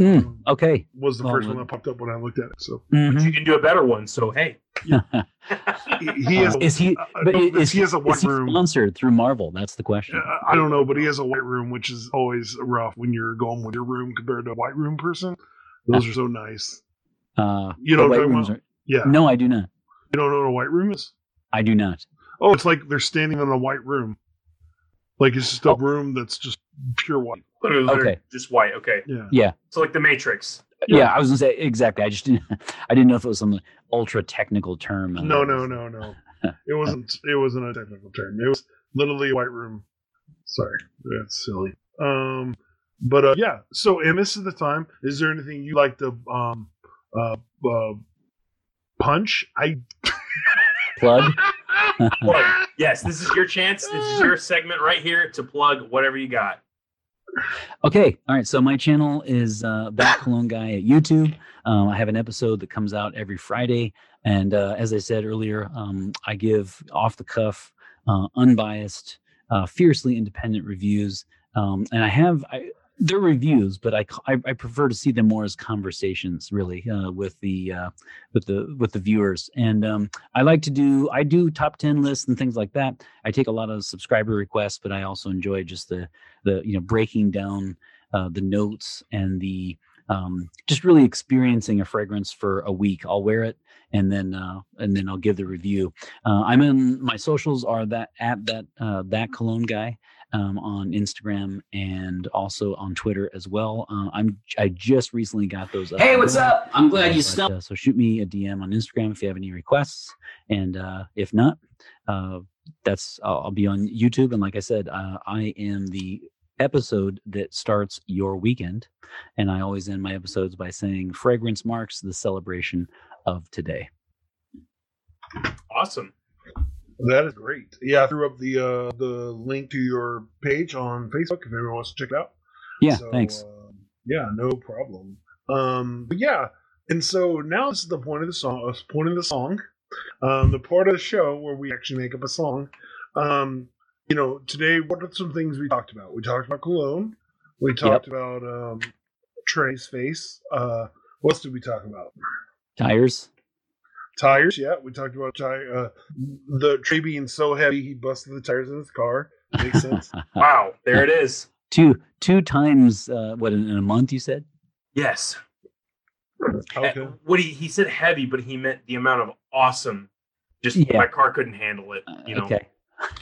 Mm, Um, okay Was the Oh, first one well. that popped up when I looked at it. So Mhm. you can do a better one. So hey, he, he has. is he I- I but don't- is, he has a white is he room. sponsored through marvel that's the question I- I don't know, but he has a white room, which is always rough when you're going with your room compared to a white room person. Those are so nice. uh You know what white I'm rooms are- Yeah. no i do not You don't know what a white room is? i do not Oh, it's like they're standing in a white room. Like it's just a Oh. room that's just pure white. Literally, literally Okay. just white. Okay, Yeah. yeah so like the Matrix. Yeah. I was gonna say exactly. I just didn't. I didn't know if it was some ultra technical term. uh, No, no, no, no. It wasn't. It wasn't a technical term. It was literally a white room. Sorry, that's silly. Um, but uh, yeah. So, and this is the time. Is there anything you like to um uh, uh punch? I Plug. Plug. Yes, this is your chance. This is your segment right here to plug whatever you got. Okay. All right. So my channel is uh, that Cologne guy at YouTube. Um, I have an episode that comes out every Friday, and uh, as I said earlier, um, I give off the cuff, uh, unbiased, uh, fiercely independent reviews. Um, and I have I, they're reviews, but I I prefer to see them more as conversations, really, uh, with the uh, with the with the viewers. And um, I like to do I do top ten lists and things like that. I take a lot of subscriber requests, but I also enjoy just the the you know breaking down uh, the notes and the um, just really experiencing a fragrance for a week. I'll wear it and then uh, and then I'll give the review. Uh, I'm in my socials are that at that uh, that cologne guy um, on Instagram and also on Twitter as well. Uh, I'm I just recently got those. Hey, what's up? I'm glad you But, stopped. uh, so shoot me a DM on Instagram if you have any requests, and uh, if not, uh, that's I'll, I'll be on YouTube. And like I said, uh, I am the episode that starts your weekend, and I always end my episodes by saying fragrance marks the celebration of today. Awesome. That is great. Yeah, I threw up the uh the link to your page on Facebook if anyone wants to check it out. Yeah, So, thanks. um, yeah, no problem. Um, but yeah, and so now this is the point of the song. Uh, point of the song, um, the part of the show where we actually make up a song. Um, you know, today what are some things we talked about? We talked about cologne. We talked about um, Trey's face. Uh, what else did we talk about? Tires. Tires. Yeah, we talked about tire. Uh, the tree being so heavy he busted the tires in his car. Makes sense. Wow, there it is. two two times. Uh, what in, in a month? You said. Yes. okay. Uh, What he he said heavy, but he meant the amount of awesome. Just Yeah. my car couldn't handle it. You know, okay.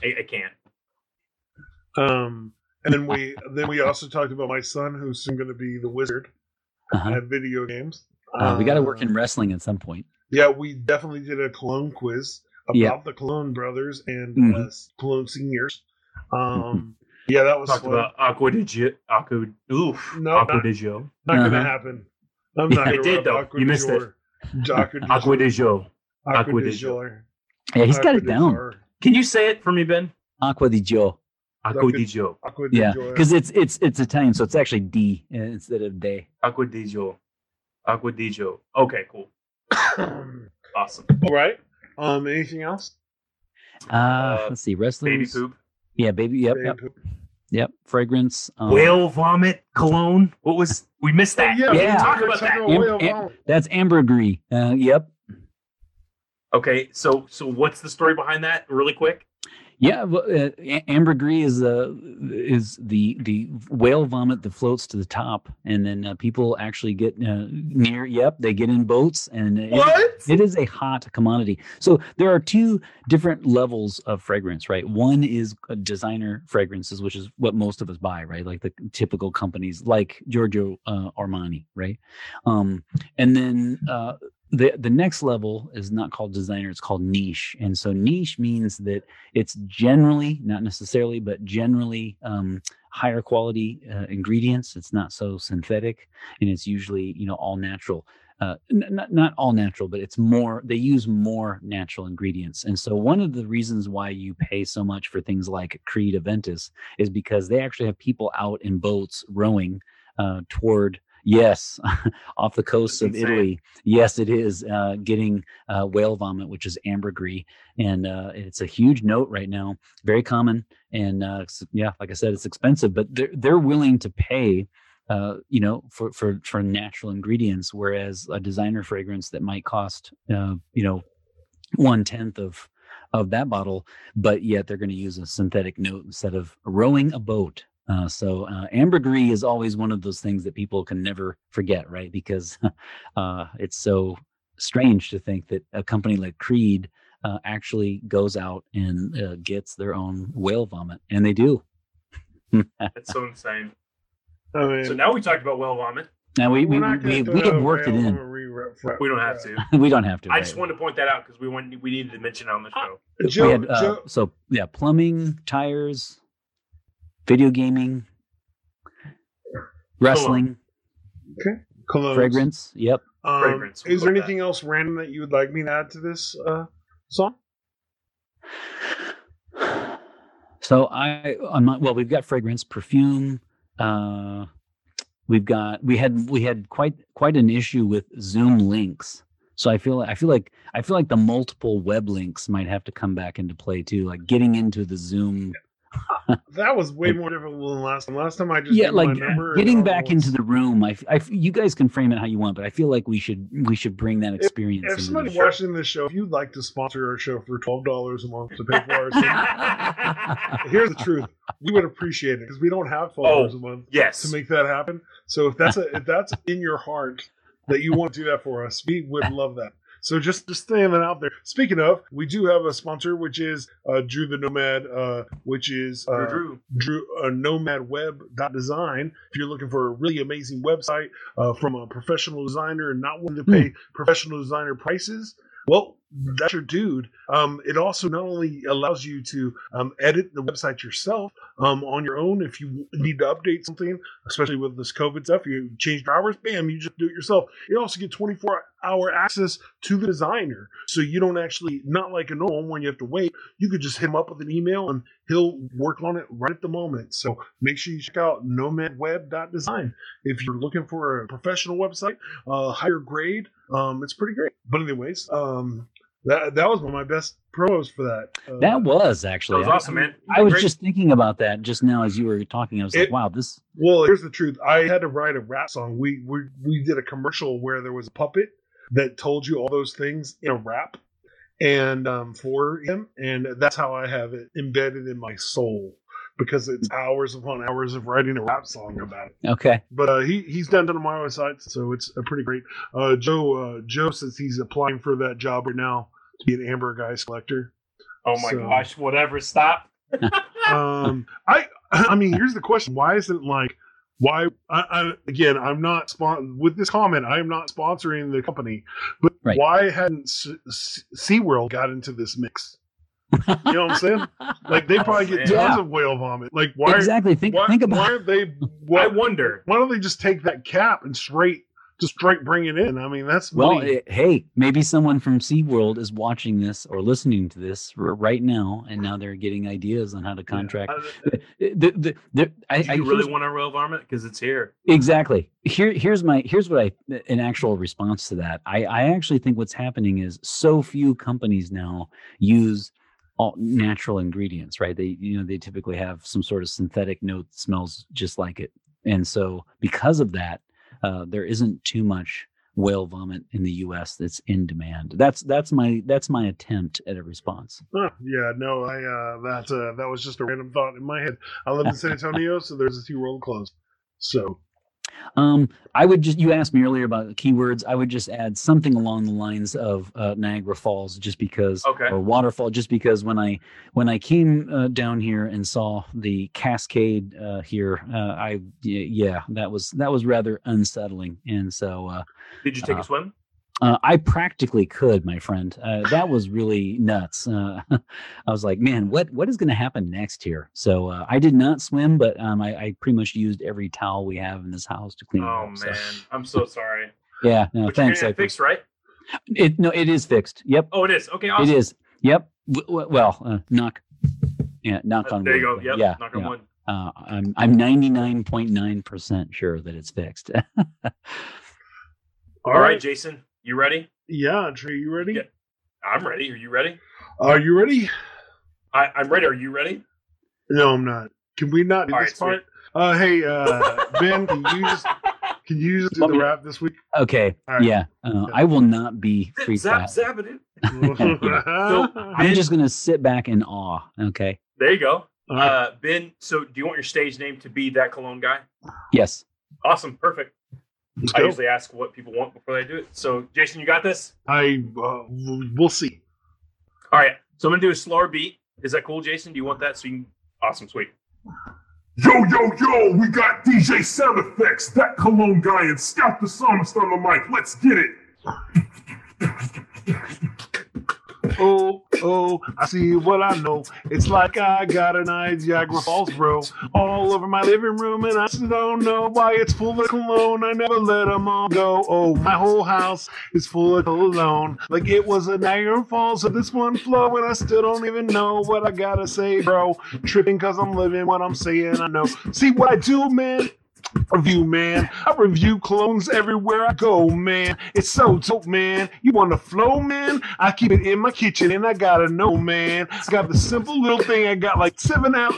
I, I can't. Um, and then we then we also talked about my son, who's soon going to be the wizard Uh-huh. at video games. Uh, we got to work Uh, in wrestling at some point. Yeah, we definitely did a cologne quiz. about Yeah. the Cologne brothers and Mhm. uh, Cologne seniors. Um, yeah, that was Talked fun. about Acqua di Gio. Acqua, oof. No, Acqua not- di Gio. Not gonna Uh-huh. happen. I'm not It did, though. Acqua You di missed it. Jour. Acqua di Acqua di Acqua Acqua di di Yeah, he's got it down. Jour. Can you say it for me, Ben? Acqua di Gio. Acqua Acqua- di Gio. Acqua di Yeah, because it's it's it's Italian, so it's actually D uh, instead of day. Acqua di Gio. Acqua di Gio. Okay, cool. Awesome. All right. Um, anything else? Uh, Uh, let's see, wrestlers. Baby poop. Yeah, baby. Yep, Baby yep, poop. yep. Fragrance. Um, Whale vomit cologne. What was? We missed that. Yeah, we we didn't Yeah. talk about that. Am- am- That's ambergris. Uh, yep. Okay, so so what's the story behind that? Really quick. Yeah, well, uh, ambergris is uh, is the the whale vomit that floats to the top, and then uh, people actually get uh, near. Yep, they get in boats, and it- it is a hot commodity. So there are two different levels of fragrance, right? One is designer fragrances, which is what most of us buy, right? Like the typical companies like Giorgio uh, Armani, right? Um, and then uh, the the next level is not called designer; it's called niche. And so niche means that it's generally, not necessarily, but generally um, higher quality uh, ingredients. It's not so synthetic, and it's usually you know all natural uh, n- not not all natural, but it's more. They use more natural ingredients, and so one of the reasons why you pay so much for things like Creed Aventus is because they actually have people out in boats rowing uh, toward. Yes, off the coast of. Italy. Yes, it is uh, getting uh, whale vomit, which is ambergris, and uh, it's a huge note right now. Very common, and uh, yeah, like I said, it's expensive, but they're they're willing to pay uh, you know, for for for natural ingredients, whereas a designer fragrance that might cost, uh, you know, one tenth of of that bottle, but yet they're going to use a synthetic note instead of rowing a boat. Uh, so uh, ambergris is always one of those things that people can never forget, right? Because uh, it's so strange to think that a company like Creed uh, actually goes out and uh, gets their own whale vomit, and they do. That's so insane. I mean, So now we talked about whale vomit. Now we we we're not we, we have worked it in. vomit re- re- We don't have to. we don't have to. I right. just wanted to point that out because we wanted, we needed to mention it on the show. Joe, had uh, Joe, so yeah, plumbing, tires, video gaming, wrestling, colognes. fragrance. Yep. Um, Fragrance, we'll Is there put that. anything else random that you would like me to add to this uh, song? So I I'm not well. We've got fragrance, perfume. Uh, we've got we had we had quite quite an issue with Zoom links. So I feel I feel like I feel like the multiple web links might have to come back into play too, like getting into the Zoom. That was way more difficult than last time. Last time I just yeah, like getting back was- into the room. I, f- I f- you guys can frame it how you want, but I feel like we should we should bring that experience. If into somebody the show. watching this show, if you'd like to sponsor our show for twelve dollars a month to pay for our, service, here's the truth: we would appreciate it because we don't have twelve dollars Oh, a month Yes. to make that happen. So if that's a, if that's in your heart that you want to do that for us, we would love that. So just just throwing that out there. Speaking of, we do have a sponsor, which is uh, Drew the Nomad, uh, which is uh, Drew, Drew. Drew uh, nomadweb.design. If you're looking for a really amazing website uh, from a professional designer and not willing to pay professional designer prices, well, that's your dude. Um, it also not only allows you to um, edit the website yourself um, on your own if you need to update something, especially with this COVID stuff. You change your hours, bam, you just do it yourself. You also get 24 hour access to the designer, so you don't actually not like a normal one. You have to wait. You could just hit him up with an email and he'll work on it right at the moment. So make sure you check out nomadweb.design if you're looking for a professional website, uh, higher grade. Um, it's pretty great. But anyways, um, that that was one of my best pros for that. Uh, That was That actually was I- awesome, man. I was Great. just thinking about that just now as you were talking. I was like, wow, this. Well, here's the truth. I had to write a rap song. We we we did a commercial where there was a puppet that told you all those things in a rap, and um, for him, and that's how I have it embedded in my soul because it's hours upon hours of writing a rap song about it. Okay. But uh, he he's done it on my website, so it's a pretty great. Uh, Joe uh, Joe says he's applying for that job right now to be an ambergris collector. Oh my So- gosh! Whatever. Stop. um, I I mean, here's the question: Why isn't like Why? I, I, again, I'm not spon- with this comment. I am not sponsoring the company, but Right. why hadn't S- S- SeaWorld got into this mix? You know what I'm saying? Like they probably get tons Yeah. of whale vomit. Like why? exactly. Think why, think why about aren't they? I wonder. why don't they just take that cap and straight, just straight bring it in? I mean, that's Well, money. eh, hey, maybe someone from SeaWorld is watching this or listening to this right now, and now they're getting ideas on how to contract. Uh, Eh, the- the- the- I, Do I- you really want a real varmint? Because it's here. exactly. Here, here's my here's what I an actual response to that. I, I actually think what's happening is so few companies now use all natural ingredients, right? They you know they typically have some sort of synthetic note that smells just like it, and so because of that, uh, there isn't too much whale vomit in the U.S. that's in demand. That's that's my that's my attempt at a response. Huh, yeah, no, I uh, that uh, that was just a random thought in my head. I live in San Antonio, so there's a SeaWorld closed. So Um, I would just you asked me earlier about keywords. I would just add something along the lines of uh, Niagara Falls, just because, Okay. or waterfall, just because when I when I came uh, down here and saw the cascade uh, here, uh, I yeah, that was that was rather unsettling, and so uh, Did you take Uh, a swim? Uh, I practically could, my friend. Uh, that was really nuts. Uh, I was like, man, what what is going to happen next here? So uh, I did not swim, but um, I, I pretty much used every towel we have in this house to clean. Oh up, so- man, I'm so sorry. yeah, no, but thanks. you're fixed, right? It no, it is fixed. Yep, Oh, it is. Okay, awesome. it is. Yep. W- well, uh, knock. Yeah, knock Uh, on there you go. Yep. Yeah. knock on yeah. wood. Uh, I'm I'm 99.9% sure that it's fixed. All right, Jason, you ready? yeah, Trey, you ready? Yeah. I'm ready. Are you ready? Are you ready? I, I'm ready. Are you ready? No, I'm not. Can we not do All this right, part? Uh, hey, uh, Ben, can you just can you just do Let the me- rap this week? okay. All right. Yeah. Uh, I will not be free zap, fat. zap it. All I'm just gonna sit back in awe. Okay. There you go. right. Uh, ben, so do you want your stage name to be that cologne guy? Yes. Awesome. Perfect. Let's I usually ask what people want before they do it. So, Jason, you got this? I uh, we'll see. All right. So I'm going to do a slower beat. Is that cool, Jason? Do you want that? So you can. Awesome. Sweet. Yo, yo, yo, we got DJ Sound Effects, that cologne guy, and Scout the Psalmist on the mic. Let's get it. Oh, oh, I see what I know. It's like I got an Niagara Falls, bro, all over my living room, and I don't know why it's full of cologne. I never let them all go. Oh, my whole house is full of cologne, like it was a Niagara Falls of this one flow, and I still don't even know what I gotta say, bro. Tripping cause I'm living what I'm saying. I know. See what I do, man? Review, man. I review clones everywhere I go, man. It's so dope, man. You want to flow, man? I keep it in my kitchen, and I gotta know, man. I got the simple little thing. I got like seven out,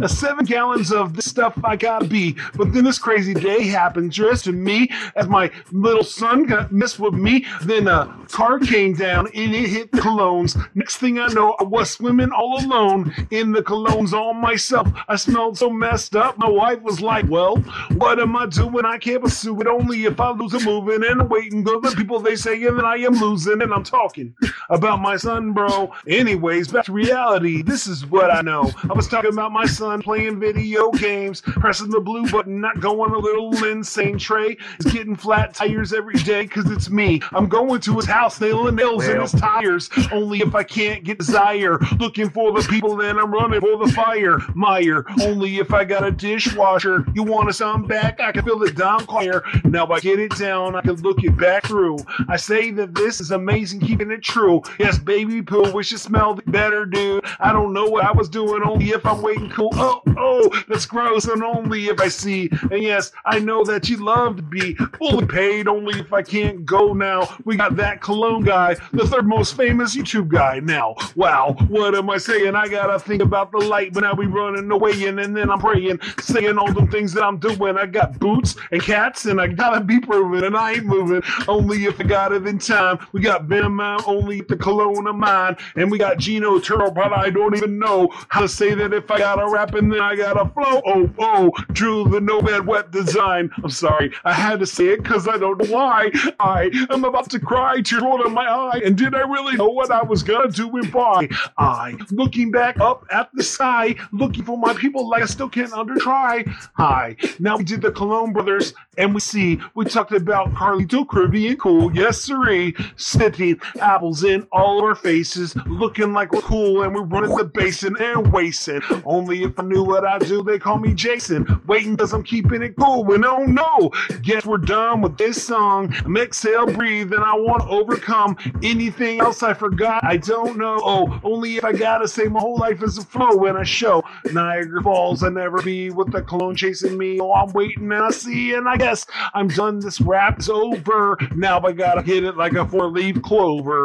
uh, seven gallons of this stuff I gotta be. But then this crazy day happened just to me as my little son got messed with me. Then a car came down and it hit the colognes. Next thing I know, I was swimming all alone in the colognes all myself. I smelled so messed up. My wife was like, "Well, what am I doing? I can't pursue it only if I lose a moving and waiting. Go the people they say that I am losing, and I'm talking about my son, bro. Anyways, back to reality. This is what I know. I was talking about my son playing video games, pressing the blue button, not going a little insane. Trey is getting flat tires every day because it's me. I'm going to his house, nailing nails in his tires. Only if I can't get desire. Looking for the people, then I'm running for the fire. Meyer. Only if I got a dishwasher. You want to sound back? I can feel it down clear. Now I get it down, I can look it back through. I say that this is amazing, keeping it true. Yes, baby poo, wish it smelled better, dude. I don't know what I was doing, only if I'm waiting cool. Oh, oh, that's gross, and only if I see. And yes, I know that you love to be fully paid, only if I can't go now. We got that cologne guy, the third most famous YouTube guy now. Wow, what am I saying? I gotta think about the light, but now we running away, and, and then I'm praying, saying all the things that I'm doing. I got boots and cats, and I gotta be proven, and I ain't moving. Only if I got it in time. We got Bam only the cologne of mine, and we got Gino Turtle, but I don't even know how to say that if I gotta rap and then I gotta flow. Oh, oh, Drew the Nomad Web Design. I'm sorry, I had to say it because I don't know why. I am about to cry, rolled in my eye, and did I really know what I was gonna do and why? I, looking back up at the sky, looking for my people like I still can't under try. Hi, now we did the Cologne Brothers, and we see we talked about Carlito Kirby and Cool, yes sirree, sitting apples in all of our faces, looking like we're cool, and we're running the basin and wasting. Only if I knew what I do, they call me Jason. Waiting cause I'm keeping it cool, and oh no, guess we're done with this song. I'm exhale, breathe, and I want to overcome anything else I forgot. I don't know. Oh, only if I gotta say my whole life is a flow when I show Niagara Falls. I never be with the cologne chasing me. Oh, I'm waiting and I see, and I guess I'm done. This rap's over. Now I gotta hit it like a four leaf clover.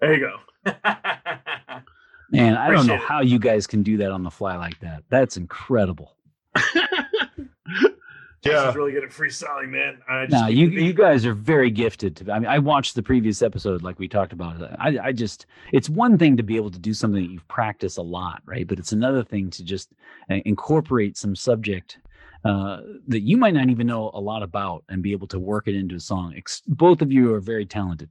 There you go. Man, I don't know it. how you guys can do that on the fly like that. That's incredible. Yeah. She's really good at freestyling, man. I just Now you you guys are very gifted. To I mean, I watched the previous episode, like we talked about. I I just it's one thing to be able to do something that you've practiced a lot, right? But it's another thing to just uh, incorporate some subject uh, that you might not even know a lot about and be able to work it into a song. Ex- both of you are very talented.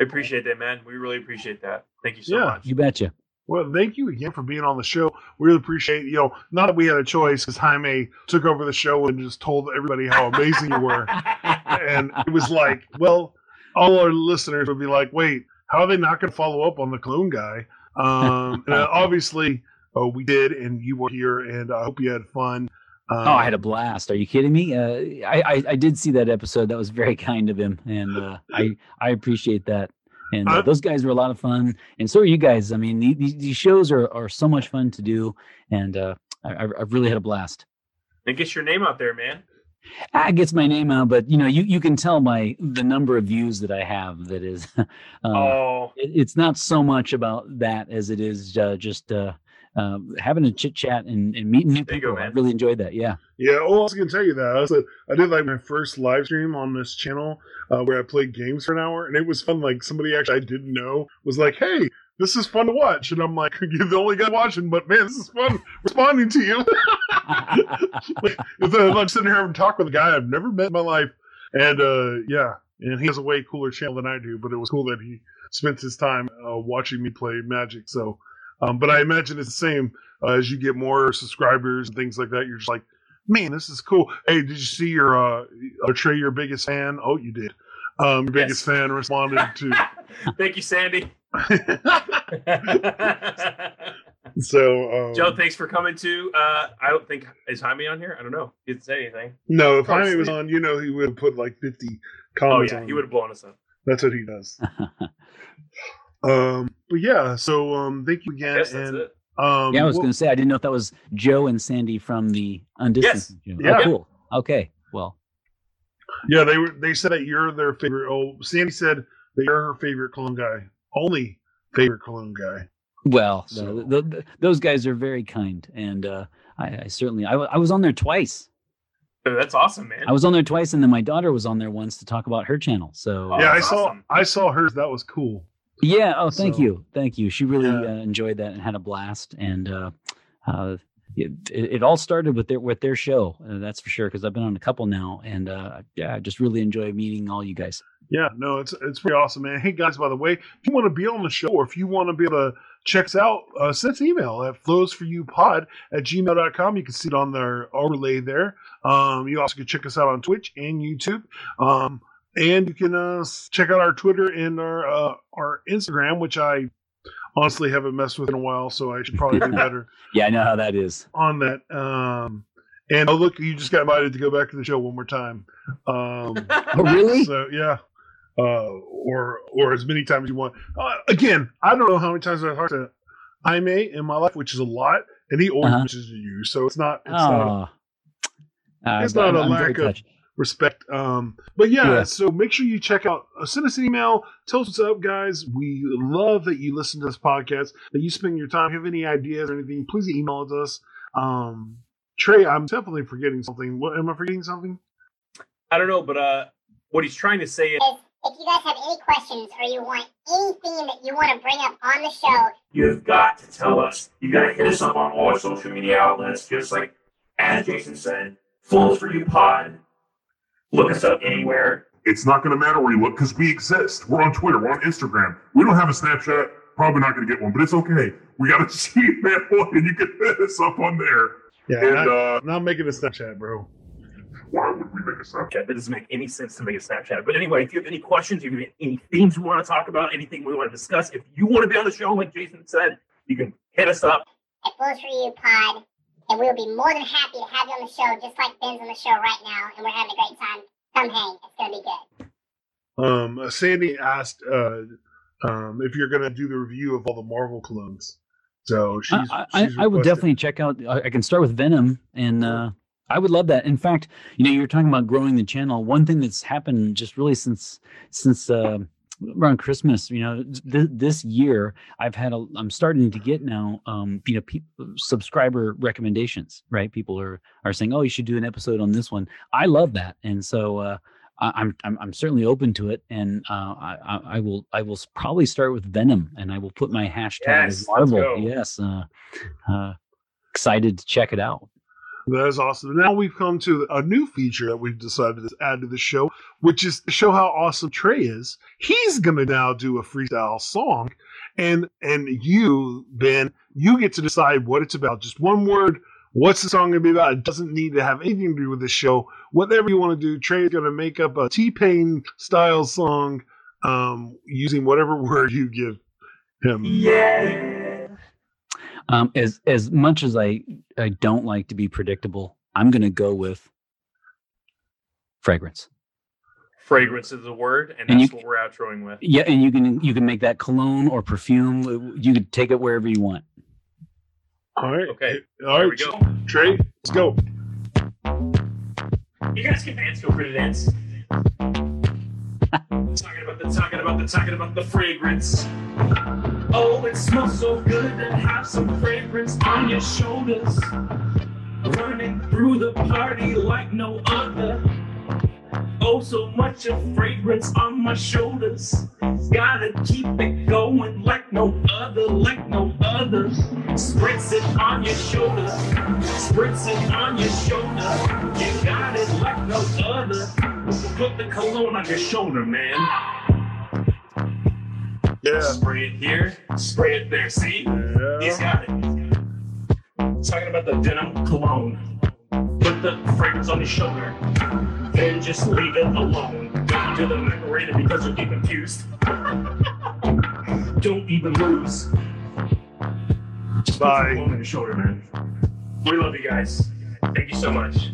I appreciate that, man. We really appreciate that. Thank you so Yeah. much. You betcha. Well, thank you again for being on the show. We really appreciate you know not that we had a choice because Jaime took over the show and just told everybody how amazing you were, and it was like, well, all our listeners would be like, wait, how are they not going to follow up on the clone guy? Um, and uh, obviously, uh, we did, and you were here, and I hope you had fun. Um, Oh, I had a blast. Are you kidding me? Uh, I, I I did see that episode. That was very kind of him, and uh, I I appreciate that. And uh, those guys were a lot of fun, and so are you guys. I mean, these, these shows are, are so much fun to do, and uh, I, I- I've really had a blast. and get your name out there, man. Ah, it gets my name out, but you know, you, you can tell my the number of views that I have. That is, uh, oh, it, it's not so much about that as it is uh, just uh, having a chit chat and, and meeting new you go, people. I really enjoyed that. Yeah. Yeah, oh, I was gonna tell you that. I said I did like my first live stream on this channel uh, where I played games for an hour, and it was fun. Like somebody actually I didn't know was like, "Hey, this is fun to watch," and I'm like, "You're the only guy watching, but man, this is fun responding to you." like, I'm like sitting here having a talk with a guy I've never met in my life, and uh, yeah, and he has a way cooler channel than I do, but it was cool that he spent his time uh, watching me play Magic. So, um, but I imagine it's the same uh, as you get more subscribers and things like that. You're just like, man, this is cool. Hey, did you see your uh, uh Trey, your biggest fan? Oh, you did. Um, your biggest Yes. fan responded to. thank you, Sandy. so, um, Joe, thanks for coming too. Uh, I don't think is Jaime on here. I don't know. He didn't say anything. no, if Probably Jaime was on, you know, he would have put like 50 comments. Oh comments. yeah, on he would have blown us up. That's what he does. Um, but yeah, so um, thank you I again. guess that's and it. um, yeah, I was what- going to say I didn't know if that was Joe and Sandy from the Undistance. show. Yeah. Oh, cool. Okay. Well, Yeah, they were. They said that you're their favorite. Oh, Sandy said that you're her favorite clone guy, only favorite clone guy. well, the- So- the- the- those guys are very kind, and uh, I, I certainly I, I was on there twice. Oh, That's awesome, man. I was on there twice, and then my daughter was on there once to talk about her channel. So Oh, yeah, I that's saw. I saw hers. That was cool. Yeah. Oh, thank So- you, thank you. She really uh, enjoyed that and had a blast. And uh, uh, it, it, it all started with their with their show. Uh, that's for sure. Because I've been on a couple now, and uh, yeah, I just really enjoy meeting all you guys. Yeah, no, it's it's pretty awesome, man. Hey guys, by the way, if you want to be on the show or if you want to be able to check us out, uh, send us an email at flowsforyoupod at gmail.com. You can see it on their overlay there. Um, you also can check us out on Twitch and YouTube. Um, and you can uh, check out our Twitter and our uh, our Instagram, which I honestly haven't messed with in a while, so I should probably do better Yeah, I know how that is. on that. Um, and oh, look, you just got invited to go back to the show one more time. Um, Oh, really? so yeah, uh, or or as many times as you want. Uh, again, I don't know how many times I've talked to Jaime in my life, which is a lot, and he always Uh-huh. mentions you. So it's not it's not a Oh, Uh, It's but not a I'm lack of- touched. Respect. Um, but yeah, Yeah. so make sure you check out. Uh, send us an email. Tell us what's up, guys. We love that you listen to this podcast. That you spend your time. If you have any ideas or anything, please email us. Um, Trey, I'm definitely forgetting something. What am I forgetting something? I don't know, but uh, what he's trying to say is is if you guys have any questions or you want anything that you want to bring up on the show, You've got to tell us. You got to hit us up on all our social media outlets, just like as Jason said, Flows for You Pod. Look us up anywhere. It's not going to matter where you look because we exist. We're on Twitter. We're on Instagram. We don't have a Snapchat. Probably not going to get one, but it's okay. We got a Gmail, and you can hit us up on there. Yeah, And not, uh, not making a Snapchat, bro. why would we make a Snapchat? Snapchat. That doesn't make any sense to make a Snapchat. But anyway, if you have any questions, if you have any themes you want to talk about, anything we want to discuss, if you want to be on the show, like Jason said, you can hit us up. at Flows for You Pod, and we'll be more than happy to have you on the show, just like Ben's on the show right now, and we're having a great time. Come hang. It's gonna be good. Um, uh, Sandy asked uh, um, if you're going to do the review of all the Marvel clones. So she's, I, I, she's I would definitely check out. I, I can start with Venom, and uh, I would love that. In fact, you know, you're talking about growing the channel. One thing that's happened just really since since uh, around Christmas, you know, th- this year I've had a. I'm starting to get now, um, you know, pe- subscriber recommendations. Right, people are are saying, "Oh, you should do an episode on this one." I love that, and so. Uh, I- I'm, I'm I'm certainly open to it, and uh, I, I I will I will probably start with Venom, and I will put my hashtag Yes, Marvel. Yes, uh, uh, excited to check it out. That is awesome. Now we've come to a new feature that we've decided to add to the show, which is to show how awesome Trey is. He's gonna now do a freestyle song, and and you, Ben, you get to decide what it's about. Just one word. What's the song gonna be about? It doesn't need to have anything to do with the show. Whatever you want to do, Trey's gonna make up a T Pain style song, um, using whatever word you give him. Yeah. Um, as as much as I I don't like to be predictable, I'm going to go with fragrance. Fragrance is the word, and And that's you- what we're outroing with. Yeah, and you can you can make that cologne or perfume. You could take it wherever you want. All right. Okay. All Here right. we go. Trey, let's go. You guys can dance. Feel free to dance. talking about the talking about the talking about the fragrance. Oh, it smells so good to have some fragrance on your shoulders. Running through the party like no other. Oh, so much of fragrance on my shoulders. Gotta keep it going like no other, like no other. Spritz it on your shoulder. Spritz it on your shoulder. You got it like no other. Put the cologne on your shoulder, man. Yeah. Spray it here, spray it there. See? He's got it. Talking about the denim cologne. Put the fragrance on his shoulder. Then just leave it alone. Don't do the Macarena because you'll get confused. Don't even lose. Just put Bye. the on your shoulder, man. We love you guys. Thank you so much.